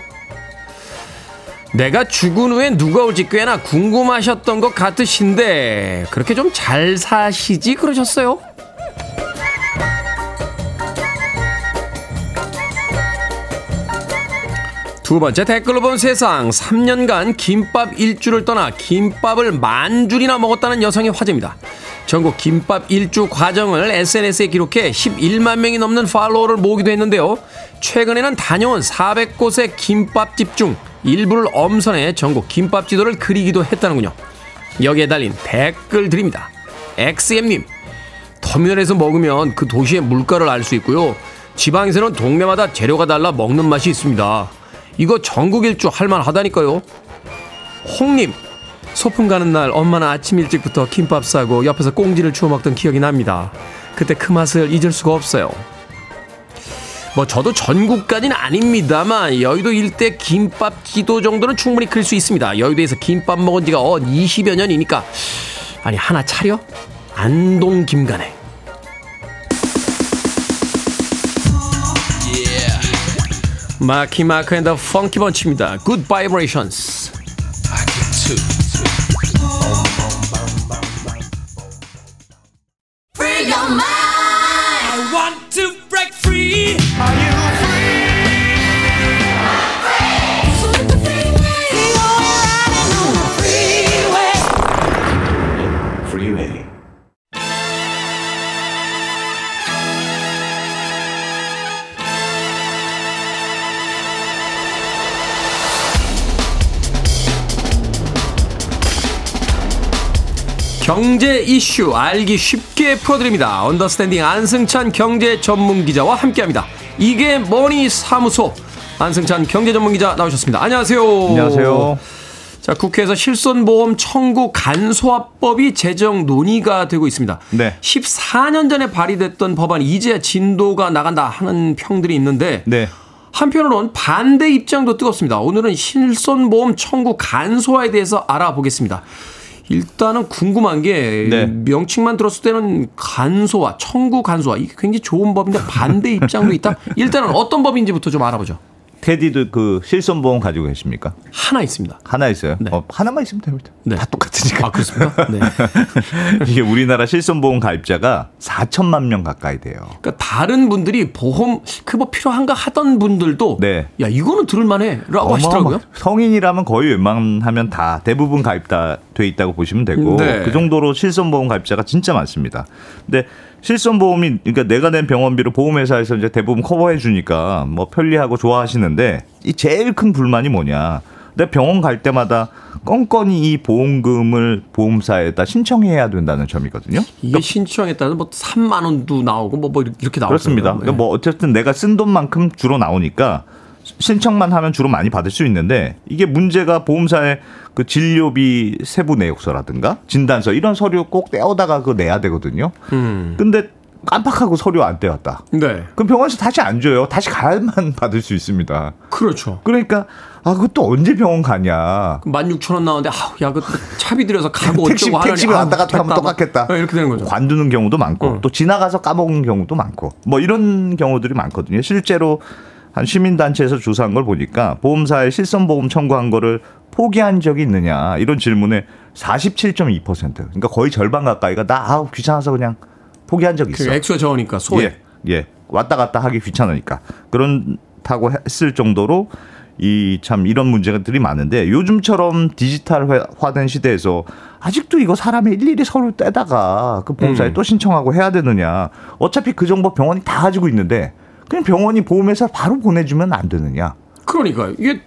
내가 죽은 후에 누가 올지 꽤나 궁금하셨던 것 같으신데 그렇게 좀 잘 사시지 그러셨어요? 두 번째 댓글로 본 세상 3년간 김밥 일주를 떠나 김밥을 만 줄이나 먹었다는 여성의 화제입니다. 전국 김밥 일주 과정을 SNS에 기록해 11만 명이 넘는 팔로워를 모으기도 했는데요. 최근에는 다녀온 400곳의 김밥집 중 일부를 엄선해 전국 김밥 지도를 그리기도 했다는군요. 여기에 달린 댓글 드립니다. XM님, 터미널에서 먹으면 그 도시의 물가를 알 수 있고요. 지방에서는 동네마다 재료가 달라 먹는 맛이 있습니다. 이거 전국 일주 할만하다니까요. 홍님, 소풍 가는 날 엄마는 아침 일찍부터 김밥 싸고 옆에서 꽁지를 주워 먹던 기억이 납니다. 그때 그 맛을 잊을 수가 없어요. 뭐 저도 전국까지는 아닙니다만 여의도 일대 김밥 지도 정도는 충분히 클 수 있습니다. 여의도에서 김밥 먹은 지가 어 20여 년이니까 아니 하나 차려? 안동 김간에 마키 마크 앤더 펑키 번치입니다. Good Vibrations. Free 경제 이슈 알기 쉽게 풀어드립니다. 언더스탠딩 안승찬 경제 전문 기자와 함께합니다. 이게 뭐니 사무소 안승찬 경제 전문 기자 나오셨습니다. 안녕하세요. 안녕하세요. 자, 국회에서 실손보험 청구 간소화법이 제정 논의가 되고 있습니다. 네. 14년 전에 발의됐던 법안이 이제 진도가 나간다 하는 평들이 있는데 네. 한편으로는 반대 입장도 뜨겁습니다. 오늘은 실손보험 청구 간소화에 대해서 알아보겠습니다. 일단은 궁금한 게 네. 명칭만 들었을 때는 간소화, 청구 간소화 이게 굉장히 좋은 법인데 반대 입장도 있다. *laughs* 일단은 어떤 법인지부터 좀 알아보죠. 테디도 그 실손 보험 가지고 계십니까? 하나 있습니다. 하나 있어요. 네. 어, 하나만 있으면 됩니다. 네. 다 똑같으니까. 아 그렇습니까? *laughs* 네. 이게 우리나라 실손 보험 가입자가 4천만 명 가까이 돼요. 그러니까 다른 분들이 보험 그 뭐 필요한가 하던 분들도 네. 야 이거는 들을만해라고 하시더라고요. 성인이라면 거의 웬만하면 다 대부분 가입 다 돼 있다고 보시면 되고 네. 그 정도로 실손 보험 가입자가 진짜 많습니다. 근데 실손 보험이 그러니까 내가 낸 병원비를 보험회사에서 이제 대부분 커버해 주니까 뭐 편리하고 좋아하시는데 이 제일 큰 불만이 뭐냐? 내 병원 갈 때마다 껌껌이 이 보험금을 보험사에다 신청해야 된다는 점이거든요. 이게 신청에 따라서 뭐 3만 원도 나오고 뭐, 뭐 이렇게 나오고 그렇습니다. 그러니까 뭐 어쨌든 내가 쓴 돈만큼 주로 나오니까 신청만 하면 주로 많이 받을 수 있는데 이게 문제가 보험사의 그 진료비 세부 내역서라든가 진단서 이런 서류 꼭 떼어다가 그 내야 되거든요. 음. 근데 깜빡하고 서류 안 떼었다. 네. 그럼 병원에서 다시 안 줘요. 다시 가야만 *laughs* 받을 수 있습니다. 그렇죠. 그러니까 아 그것도 언제 병원 가냐. 16,000원 나오는데 아우 야그 차비 들여서 *laughs* 가고 택시 어쩌고 하느니 택시비 아우, 왔다 갔다 하면. 똑같겠다. 네, 이렇게 되는 거죠. 관두는 경우도 많고 어. 또 지나가서 까먹은 경우도 많고 뭐 이런 경우들이 많거든요. 실제로 한 시민단체에서 조사한 걸 보니까 보험사에 실손보험 청구한 거를 포기한 적이 있느냐 이런 질문에 47.2% 그러니까 거의 절반 가까이가 나 아우 귀찮아서 그냥 포기한 적그 있어. 액수가 적으니까 소액. 예, 예. 왔다 갔다 하기 귀찮으니까. 그렇다고 했을 정도로 이 참 이런 문제들이 많은데 요즘처럼 디지털화된 시대에서 아직도 이거 사람이 일일이 서류 떼다가 그 보험사에 음. 또 신청하고 해야 되느냐. 어차피 그 정보 병원이 다 가지고 있는데 그냥 병원이 보험회사 바로 보내주면 안 되느냐. 그러니까 이게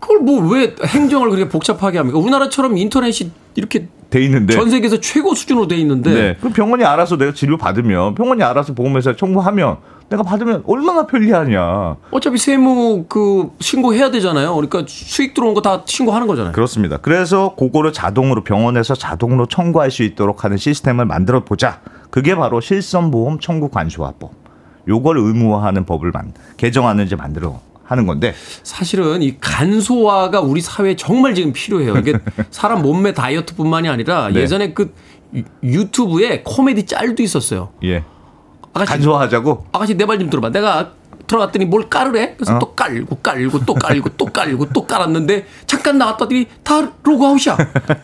그걸 뭐 왜 행정을 그렇게 복잡하게 합니까? 우리나라처럼 인터넷이 이렇게 돼 있는데. 전 세계에서 최고 수준으로 돼 있는데 네. 병원이 알아서 내가 진료 받으면 병원이 알아서 보험회사에 청구하면 내가 받으면 얼마나 편리하냐. 어차피 세무 그 신고해야 되잖아요. 그러니까 수익 들어온 거 다 신고하는 거잖아요. 그렇습니다. 그래서 그거를 자동으로 병원에서 자동으로 청구할 수 있도록 하는 시스템을 만들어 보자. 그게 바로 실손보험 청구 관소화법. 요걸 의무화하는 법을 만, 개정하는 이제 만들어 하는 건데 사실은 이 간소화가 우리 사회에 정말 지금 필요해요. 이게 *laughs* 사람 몸매 다이어트뿐만이 아니라 네. 예전에 그 유- 유튜브에 코미디 짤도 있었어요. 예. 아가씨, 간소화하자고 아가씨 내 말 좀 들어봐. 내가 들어갔더니 뭘 깔으래? 그래서 어? 또 깔고 깔고 또 깔고 또 깔고 또 깔았는데 잠깐 나왔더니 다 로그아웃이야.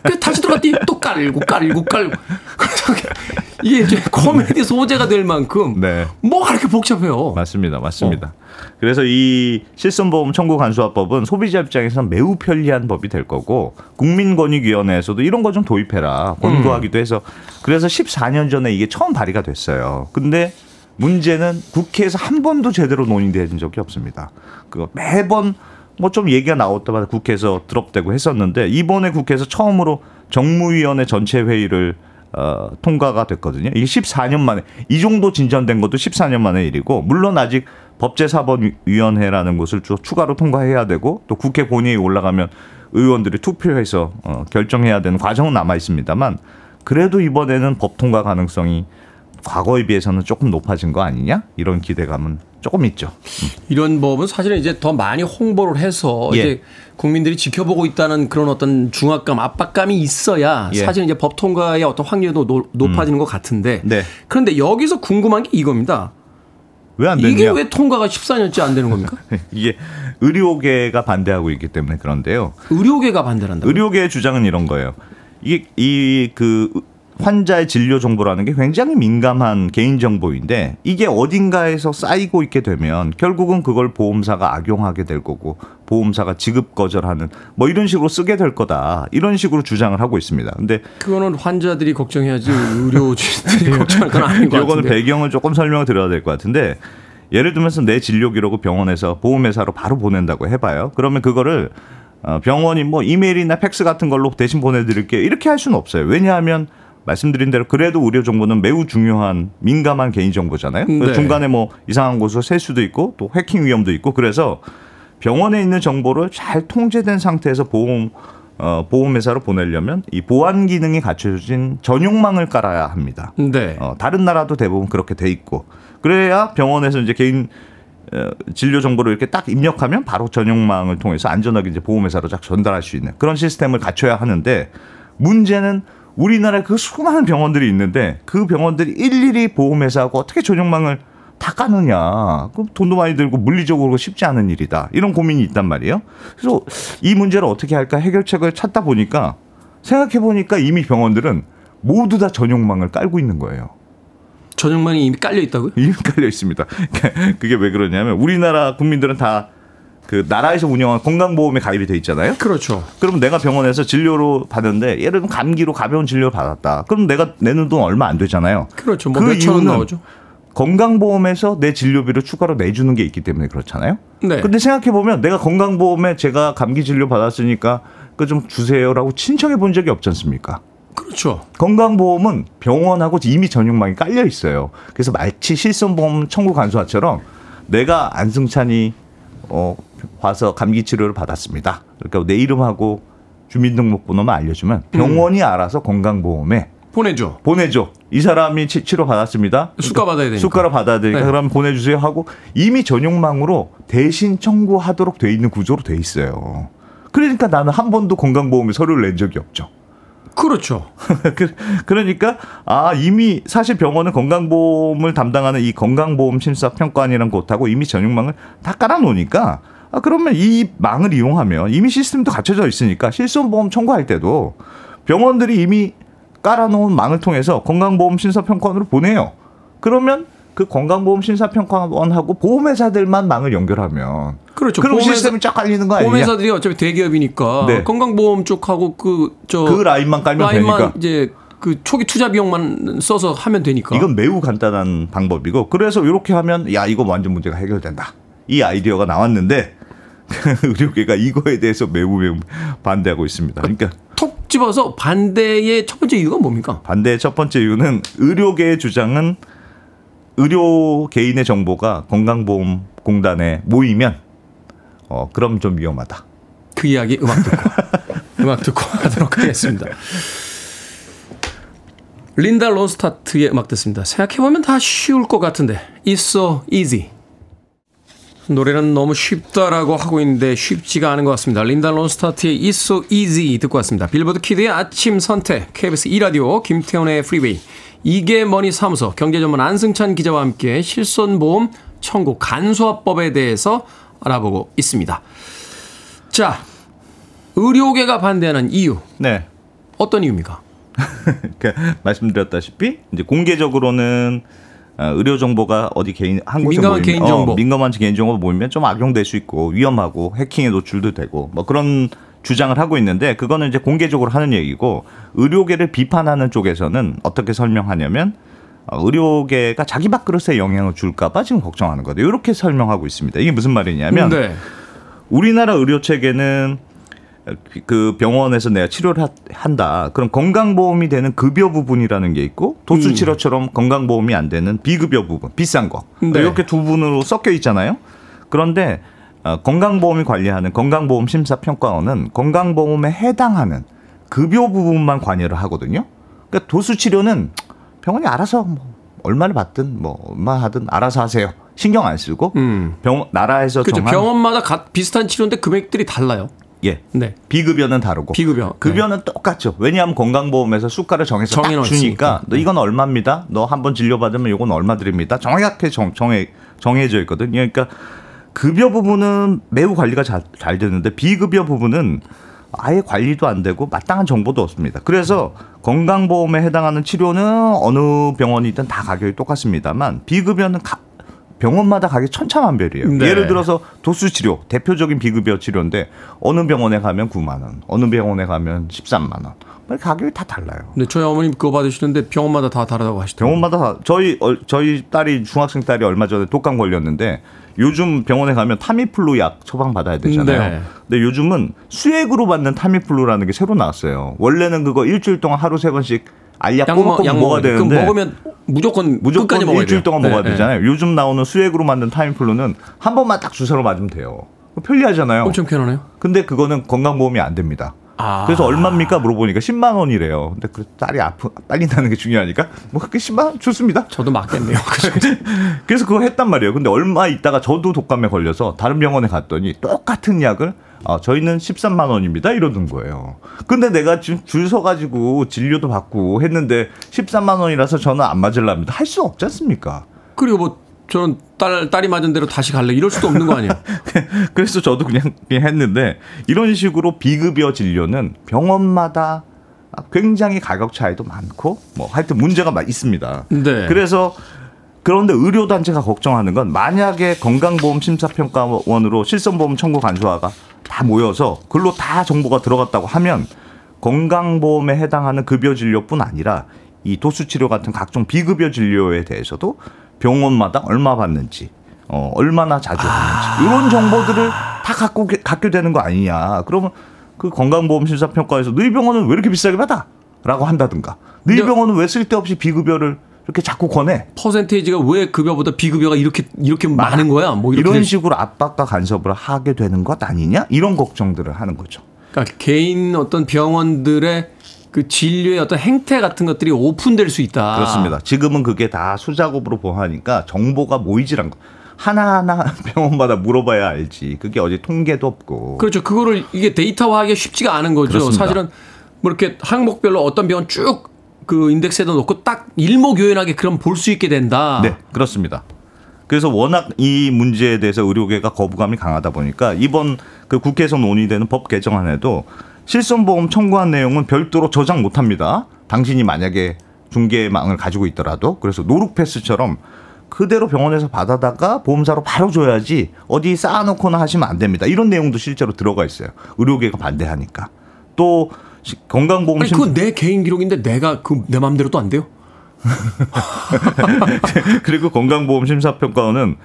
그래서 다시 들어갔더니 또 깔고 깔고 깔고. *laughs* 그래서 *laughs* 이게 이제 코미디 소재가 될 만큼 네. 뭐가 그렇게 복잡해요. 맞습니다. 맞습니다. 그래서 이 실손보험 청구 간소화법은 소비자 입장에서는 매우 편리한 법이 될 거고 국민권익위원회에서도 이런 거 좀 도입해라 권고하기도 해서 그래서 14년 전에 이게 처음 발의가 됐어요. 근데 문제는 국회에서 한 번도 제대로 논의된 적이 없습니다. 그 매번 뭐 좀 얘기가 나올 때마다 국회에서 드롭되고 했었는데 이번에 국회에서 처음으로 정무위원회 전체 회의를 어, 통과가 됐거든요. 이게 14년 만에 이 정도 진전된 것도 14년 만의 일이고 물론 아직 법제사법위원회라는 곳을 또 추가로 통과해야 되고 또 국회 본회의 올라가면 의원들이 투표해서 어, 결정해야 되는 과정은 남아 있습니다만 그래도 이번에는 법 통과 가능성이 과거에 비해서는 조금 높아진 거 아니냐 이런 기대감은 조금 있죠. 이런 법은 사실은 이제 더 많이 홍보를 해서 예. 이제 국민들이 지켜보고 있다는 그런 어떤 중압감, 압박감이 있어야 예. 사실 이제 법 통과의 어떤 확률도 노- 높아지는 것 같은데. 네. 그런데 여기서 궁금한 게 이겁니다. 왜안 이게 됐냐? 왜 통과가 14년째 안 되는 겁니까? *laughs* 이게 의료계가 반대하고 있기 때문에 그런데요. 의료계가 반대한다. 의료계의 주장은 이런 거예요. 이게 이 그 환자의 진료 정보라는 게 굉장히 민감한 개인 정보인데 이게 어딘가에서 쌓이고 있게 되면 결국은 그걸 보험사가 악용하게 될 거고 보험사가 지급 거절하는 뭐 이런 식으로 쓰게 될 거다 이런 식으로 주장을 하고 있습니다. 근데 그거는 환자들이 걱정해야지 의료진들이 *laughs* 걱정할 건 아닌 것 요거는 같은데. 배경을 조금 설명을 드려야 될 것 같은데 예를 들면서 내 진료 기록을 병원에서 보험회사로 바로 보낸다고 해봐요. 그러면 그거를 어, 병원이 뭐 이메일이나 팩스 같은 걸로 대신 보내드릴게요. 이렇게 할 수는 없어요. 왜냐하면 말씀드린 대로 그래도 의료 정보는 매우 중요한 민감한 개인 정보잖아요. 네. 중간에 뭐 이상한 곳으로 셀 수도 있고 또 해킹 위험도 있고 그래서 병원에 있는 정보를 잘 통제된 상태에서 보험 어, 보험회사로 보내려면 이 보안 기능이 갖춰진 전용망을 깔아야 합니다. 네. 어, 다른 나라도 대부분 그렇게 돼 있고 그래야 병원에서 이제 개인 어, 진료 정보를 이렇게 딱 입력하면 바로 전용망을 통해서 안전하게 이제 보험회사로 쫙 전달할 수 있는 그런 시스템을 갖춰야 하는데 문제는 우리나라에 그 수많은 병원들이 있는데 그 병원들이 일일이 보험회사하고 어떻게 전용망을 다 까느냐. 그 돈도 많이 들고 물리적으로 쉽지 않은 일이다. 이런 고민이 있단 말이에요. 그래서 이 문제를 어떻게 할까 해결책을 찾다 보니까 생각해 보니까 이미 병원들은 모두 다 전용망을 깔고 있는 거예요. 전용망이 이미 깔려 있다고요? 이미 *laughs* 깔려 있습니다. 그게 왜 그러냐면 우리나라 국민들은 다 그 나라에서 운영한 건강보험에 가입이 돼 있잖아요. 그렇죠. 그럼 내가 병원에서 진료로 받는데 예를 들면 감기로 가벼운 진료를 받았다. 그럼 내가 내는 돈 얼마 안 되잖아요. 그렇죠. 뭐 그 이유는 나오죠. 건강보험에서 내 진료비를 추가로 내주는 게 있기 때문에 그렇잖아요. 네. 근데 생각해 보면 내가 건강보험에 제가 감기 진료 받았으니까 그 좀 주세요라고 신청해 본 적이 없지 않습니까? 그렇죠. 건강보험은 병원하고 이미 전용망이 깔려 있어요. 그래서 마치 실손보험 청구 간소화처럼 내가 안승찬이 어 와서 감기 치료를 받았습니다. 그러니까 내 이름하고 주민등록번호만 알려주면 병원이 알아서 건강보험에 보내줘. 보내줘. 이 사람이 치, 치료 받았습니다. 수가 받아야 되니까. 수가를 받아야 되니까 네. 그럼 보내주세요 하고 이미 전용망으로 대신 청구하도록 돼 있는 구조로 돼 있어요. 그러니까 나는 한 번도 건강보험에 서류를 낸 적이 없죠. 그렇죠. *laughs* 그- 그러니까 아 이미 사실 병원은 건강보험을 담당하는 이 건강보험 심사평가원이라는 곳하고 이미 전용망을 다 깔아놓으니까 아 그러면 이 망을 이용하면 이미 시스템도 갖춰져 있으니까 실손보험 청구할 때도 병원들이 이미 깔아놓은 망을 통해서 건강보험 심사평가원으로 보내요. 그러면 그 건강보험 심사평가원하고 보험회사들만 망을 연결하면 그렇죠. 그럼 보험회사- 시스템이 쫙 깔리는 거 아니냐? 보험회사들이 어차피 대기업이니까 네. 건강보험 쪽하고 그 저 그 라인만 깔면 되니까. 이제 그 초기 투자 비용만 써서 하면 되니까. 이건 매우 간단한 방법이고 그래서 이렇게 하면 야 이거 완전 문제가 해결된다. 이 아이디어가 나왔는데 *laughs* 의료계가 이거에 대해서 매우 매우 반대하고 있습니다. 그러니까 톡 집어서 반대의 첫 번째 이유가 뭡니까? 반대의 첫 번째 이유는 의료계의 주장은 의료 개인의 정보가 건강보험공단에 모이면 어 그럼 좀 위험하다. 그 이야기 음악 듣고 *laughs* 음악 듣고 하도록 하겠습니다. 린다 론스타트의 음악 듣습니다. 생각해보면 다 쉬울 것 같은데 It's so easy. 노래는 너무 쉽다라고 하고 있는데 쉽지가 않은 것 같습니다. 린다 론스타트의 It's so easy 듣고 왔습니다. 빌보드 키드의 아침 선택, KBS 2라디오, 김태훈의 프리웨이, 이게 머니 사무소, 경제전문 안승찬 기자와 함께 실손보험 청구 간소화법에 대해서 알아보고 있습니다. 자, 의료계가 반대하는 이유 네. 어떤 이유입니까? *laughs* 그 말씀드렸다시피 이제 공개적으로는 어, 의료 정보가 어디 개인 한 곳에 민감한 모이면, 개인 정보. 어, 민감한 개인 정보 모이면 좀 악용될 수 있고 위험하고 해킹에 노출도 되고 뭐 그런 주장을 하고 있는데 그거는 이제 공개적으로 하는 얘기고 의료계를 비판하는 쪽에서는 어떻게 설명하냐면 어, 의료계가 자기 밥그릇에 영향을 줄까봐 지금 걱정하는 거다. 이렇게 설명하고 있습니다. 이게 무슨 말이냐면 네. 우리나라 의료 체계는 그 병원에서 내가 치료를 하- 한다. 그럼 건강보험이 되는 급여 부분이라는 게 있고 도수 치료처럼 건강보험이 안 되는 비급여 부분, 비싼 거. 네. 이렇게 두 분으로 섞여 있잖아요. 그런데 어, 건강보험이 관리하는 건강보험 심사평가원은 건강보험에 해당하는 급여 부분만 관여를 하거든요. 그러니까 도수 치료는 병원이 알아서 뭐 얼마를 받든 뭐 얼마 하든 알아서 하세요. 신경 안 쓰고 음. 병 나라에서 그렇죠. 정한 병원마다 가- 비슷한 치료인데 금액들이 달라요. 예. 네. 비급여는 다르고 비급여. 급여는 똑같죠. 왜냐하면 건강보험에서 수가를 정해서. 주니까 너 이건 얼마입니다. 너 한 번 진료받으면 이건 얼마 드립니다. 정확하게 정, 정해 정해져 있거든요. 그러니까 급여 부분은 매우 관리가 잘, 잘 되는데 비급여 부분은 아예 관리도 안 되고 마땅한 정보도 없습니다. 그래서 건강보험에 해당하는 치료는 어느 병원이든 다 가격이 똑같습니다만 비급여는 가- 병원마다 가격이 천차만별이에요. 네. 예를 들어서 도수 치료 대표적인 비급여 치료인데 어느 병원에 가면 9만 원, 어느 병원에 가면 13만 원. 뭐 가격이 다 달라요. 네, 저희 어머님 그거 받으시는데 병원마다 다 다르다고 하시더라고요. 병원마다 다- 저희 어, 저희 딸이 중학생 딸이 얼마 전에 독감 걸렸는데 요즘 병원에 가면 타미플루 약 처방 받아야 되잖아요. 네. 근데 요즘은 수액으로 받는 타미플루라는 게 새로 나왔어요. 원래는 그거 일주일 동안 하루 세 번씩 알약 꼬박꼬박 약 먹어야 되는데 먹으면 무조건 무조건 끝까지 먹어야 일주일 돼요. 동안 네, 먹어야 네. 되잖아요. 요즘 나오는 수액으로 만든 타미플루는 한 번만 딱 주사로 맞으면 돼요. 편리하잖아요. 엄청 편하네요. 근데 그거는 건강보험이 안 됩니다. 아. 그래서 얼마입니까 물어보니까 10만 원이래요. 근데 그 딸이 아프 빨리 나는 게 중요하니까 뭐그 10만 원 좋습니다. 저도 맞겠네요. *laughs* 그래서 그거 했단 말이에요. 근데 얼마 있다가 저도 독감에 걸려서 다른 병원에 갔더니 똑같은 약을 아, 저희는 13만 원입니다. 이러는 거예요. 근데 내가 지금 줄 서가지고 진료도 받고 했는데 13만 원이라서 저는 안 맞을랍니다. 할 수 없지 않습니까? 그리고 뭐 저는 딸 딸이 맞은 대로 다시 갈래 이럴 수도 없는 거 아니에요. *laughs* 그래서 저도 그냥, 그냥 했는데 이런 식으로 비급여 진료는 병원마다 굉장히 가격 차이도 많고 뭐 하여튼 문제가 막 있습니다. 네. 그래서 그런데 의료단체가 걱정하는 건 만약에 건강보험 심사평가원으로 실손보험 청구 간소화가 다 모여서 글로 다 정보가 들어갔다고 하면 건강보험에 해당하는 급여 진료뿐 아니라 이 도수치료 같은 각종 비급여 진료에 대해서도 병원마다 얼마 받는지 어, 얼마나 자주 하는지 이런 정보들을 다 갖고 게- 갖게 되는 거 아니냐. 그러면 그 건강보험 심사평가에서 너희 병원은 왜 이렇게 비싸게 받아? 라고 한다든가. 너희 병원은 왜 쓸데없이 비급여를 이렇게 자꾸 권해? 퍼센테이지가 왜 급여보다 비급여가 이렇게 이렇게 많은 거야? 뭐 이런 될- 식으로 압박과 간섭을 하게 되는 것 아니냐? 이런 걱정들을 하는 거죠. 그러니까 개인 어떤 병원들의 그 진료의 어떤 행태 같은 것들이 오픈될 수 있다. 그렇습니다. 지금은 그게 다 수작업으로 보하니까 정보가 모이질 않고 하나하나 *laughs* 병원마다 물어봐야 알지. 그게 어디 통계도 없고. 그렇죠. 그거를 이게 데이터화하기 쉽지가 않은 거죠. 그렇습니다. 사실은 뭐 이렇게 항목별로 어떤 병원 쭉 그 인덱스에다 놓고 딱 일목요연하게 그럼 볼 수 있게 된다. 네, 그렇습니다. 그래서 워낙 이 문제에 대해서 의료계가 거부감이 강하다 보니까 이번 그 국회에서 논의되는 법 개정안에도 실손보험 청구한 내용은 별도로 저장 못 합니다. 당신이 만약에 중개망을 가지고 있더라도 그래서 노룩패스처럼 그대로 병원에서 받아다가 보험사로 바로 줘야지 어디 쌓아놓거나 하시면 안 됩니다. 이런 내용도 실제로 들어가 있어요. 의료계가 반대하니까. 또 시- 건강보험 아니 심- 그건 내 개인 기록인데 내가 그 내 마음대로 또 안 돼요? *laughs* 그리고 건강보험 심사평가원은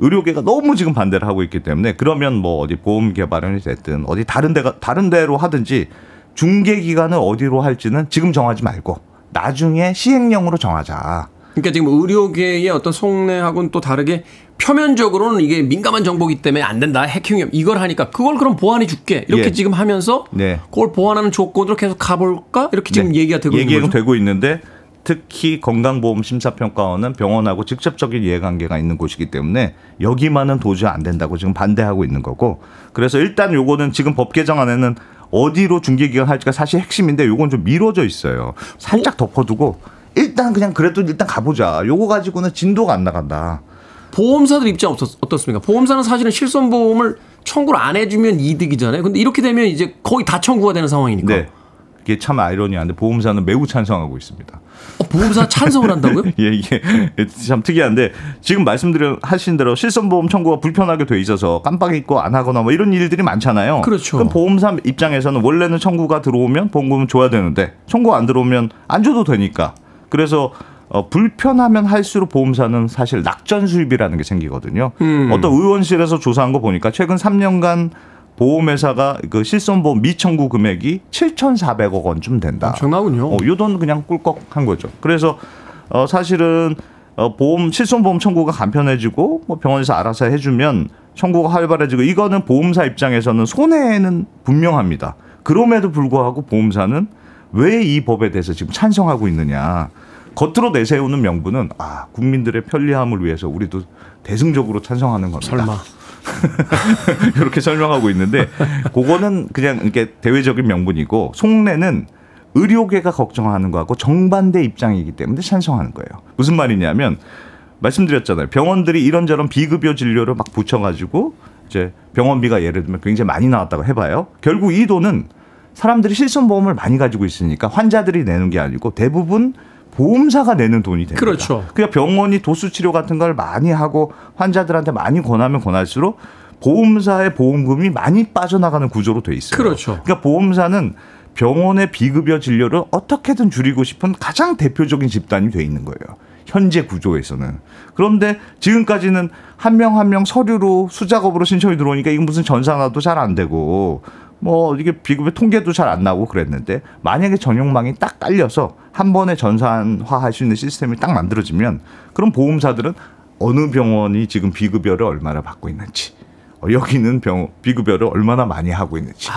의료계가 너무 지금 반대를 하고 있기 때문에 그러면 뭐 어디 보험 개발원이 됐든 어디 다른 데가 다른 데로 하든지 중개 기간을 어디로 할지는 지금 정하지 말고 나중에 시행령으로 정하자. 그러니까 지금 의료계의 어떤 속내하고는 또 다르게 표면적으로는 이게 민감한 정보기 때문에 안 된다. 해킹 위험 이걸 하니까 그걸 그럼 보완해 줄게. 이렇게 예. 지금 하면서 네. 그걸 보완하는 조건으로 계속 가볼까? 이렇게 지금 네. 얘기가 되고 있는 얘기가 거죠. 되고 있는데 특히 건강보험 심사평가원은 병원하고 직접적인 이해관계가 있는 곳이기 때문에 여기만은 도저히 안 된다고 지금 반대하고 있는 거고 그래서 일단 요거는 지금 법 개정안에는 어디로 중개기간 할지가 사실 핵심인데 요건 좀 미뤄져 있어요. 살짝 덮어두고 일단 그냥 그래도 일단 가보자. 요거 가지고는 진도가 안 나간다. 보험사들 입장 어떻, 어떻습니까? 보험사는 사실은 실손보험을 청구를 안 해주면 이득이잖아요. 근데 이렇게 되면 이제 거의 다 청구가 되는 상황이니까. 네. 이게 참 아이러니한데 보험사는 매우 찬성하고 있습니다. 어, 보험사 찬성을 한다고요? *laughs* 예, 이게 참 특이한데 지금 말씀드린 하신 대로 실손보험 청구가 불편하게 돼 있어서 깜빡 잊고 안 하거나 뭐 이런 일들이 많잖아요. 그렇죠. 그럼 보험사 입장에서는 원래는 청구가 들어오면 보험금은 줘야 되는데 청구 안 들어오면 안 줘도 되니까. 그래서 어, 불편하면 할수록 보험사는 사실 낙전 수입이라는 게 생기거든요. 음. 어떤 의원실에서 조사한 거 보니까 최근 3년간 보험회사가 그 실손보험 미청구 금액이 7,400억 원쯤 된다. 엄청나군요. 어, 요돈 그냥 꿀꺽한 거죠. 그래서 어, 사실은 어, 보험 실손보험 청구가 간편해지고 뭐 병원에서 알아서 해주면 청구가 활발해지고 이거는 보험사 입장에서는 손해는 분명합니다. 그럼에도 불구하고 보험사는 왜 이 법에 대해서 지금 찬성하고 있느냐. 겉으로 내세우는 명분은 아 국민들의 편리함을 위해서 우리도 대승적으로 찬성하는 겁니다. 설마. *laughs* 이렇게 설명하고 있는데 그거는 그냥 이렇게 대외적인 명분이고 속내는 의료계가 걱정하는 거하고 정반대 입장이기 때문에 찬성하는 거예요. 무슨 말이냐면 말씀드렸잖아요. 병원들이 이런저런 비급여 진료를 막 붙여가지고 이제 병원비가 예를 들면 굉장히 많이 나왔다고 해봐요. 결국 이 돈은 사람들이 실손보험을 많이 가지고 있으니까 환자들이 내는 게 아니고 대부분 보험사가 내는 돈이 됩니다. 그렇죠. 그러니까 병원이 도수 치료 같은 걸 많이 하고 환자들한테 많이 권하면 권할수록 보험사의 보험금이 많이 빠져나가는 구조로 돼 있어요. 그렇죠. 그러니까 보험사는 병원의 비급여 진료를 어떻게든 줄이고 싶은 가장 대표적인 집단이 돼 있는 거예요. 현재 구조에서는. 그런데 지금까지는 한 명 한 명 서류로 수작업으로 신청이 들어오니까 이건 무슨 전산화도 잘 안 되고 뭐 이게 비급여 통계도 잘 안 나오고 그랬는데 만약에 전용망이 딱 깔려서 한 번에 전산화할 수 있는 시스템이 딱 만들어지면 그럼 보험사들은 어느 병원이 지금 비급여를 얼마나 받고 있는지 어, 여기는 병 비급여를 얼마나 많이 하고 있는지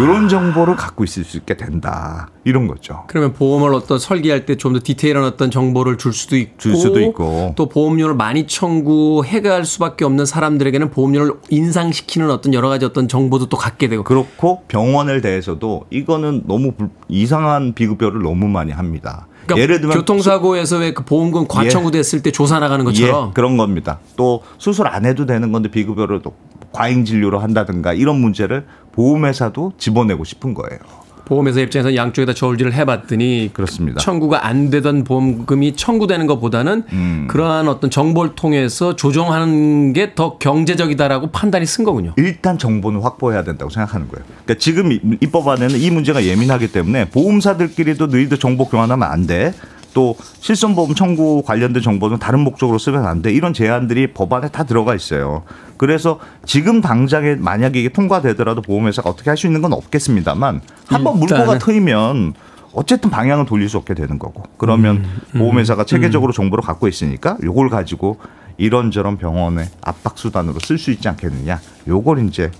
이런 정보를 갖고 있을 수 있게 된다 이런 거죠. 그러면 보험을 어떤 설계할 때 좀 더 디테일한 어떤 정보를 줄 수도 있고, 줄 수도 있고. 또 보험료를 많이 청구해가 할 수밖에 없는 사람들에게는 보험료를 인상시키는 어떤 여러 가지 어떤 정보도 또 갖게 되고 그렇고 병원을 대해서도 이거는 너무 불- 이상한 비급여를 너무 많이 합니다. 그러니까 예를 들면 교통사고에서 왜 그 보험금 과청구됐을 때 조사 나가는 것처럼 예, 그런 겁니다. 또 수술 안 해도 되는 건데 비급여를 또 과잉 진료로 한다든가 이런 문제를 보험회사도 집어내고 싶은 거예요. 보험회사 입장에서 양쪽에다 저울질을 해봤더니 그렇습니다. 청구가 안 되던 보험금이 청구되는 것보다는 음. 그러한 어떤 정보를 통해서 조정하는 게 더 경제적이다라고 판단이 쓴 거군요. 일단 정보는 확보해야 된다고 생각하는 거예요. 그러니까 지금 이- 입법안에는 이 문제가 예민하기 때문에 보험사들끼리도 너희들 정보 교환하면 안 돼. 또 실손보험 청구 관련된 정보는 다른 목적으로 쓰면 안 돼. 이런 제한들이 법안에 다 들어가 있어요. 그래서 지금 당장에 만약에 이게 통과되더라도 보험회사가 어떻게 할 수 있는 건 없겠습니다만 한번 물꼬가. 트이면 어쨌든 방향을 돌릴 수 없게 되는 거고 그러면 음, 보험회사가 체계적으로 정보를 갖고 있으니까 요걸 가지고 이런저런 병원의 압박 수단으로 쓸 수 있지 않겠느냐 요걸 이제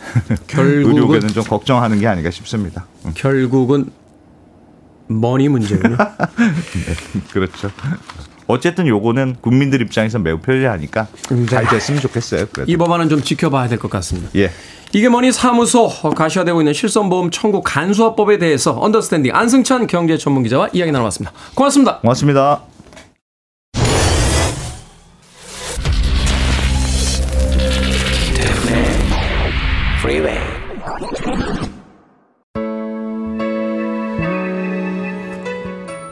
*laughs* 결국은 의료계는 좀 걱정하는 게 아닌가 싶습니다. 음, 결국은 머니 문제군요. *laughs* 네, 그렇죠. 어쨌든 요거는 국민들 입장에서 매우 편리하니까 잘 됐으면 좋겠어요. 그래도. 이 법안은 좀 지켜봐야 될 것 같습니다. 예. 이게 머니 사무소 가시화되고 있는 실손보험 청구 간소화법에 대해서 언더스탠딩 안승찬 경제 전문기자와 이야기 나눠봤습니다. 고맙습니다. 고맙습니다.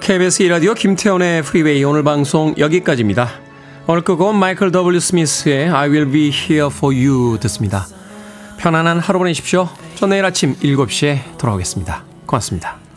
KBS 1라디오 김태훈의 프리웨이 오늘 방송 여기까지입니다. 오늘 끝곡은 마이클 W. 스미스의 I will be here for you 듣습니다. 편안한 하루 보내십시오. 저 내일 아침 7시에 돌아오겠습니다. 고맙습니다.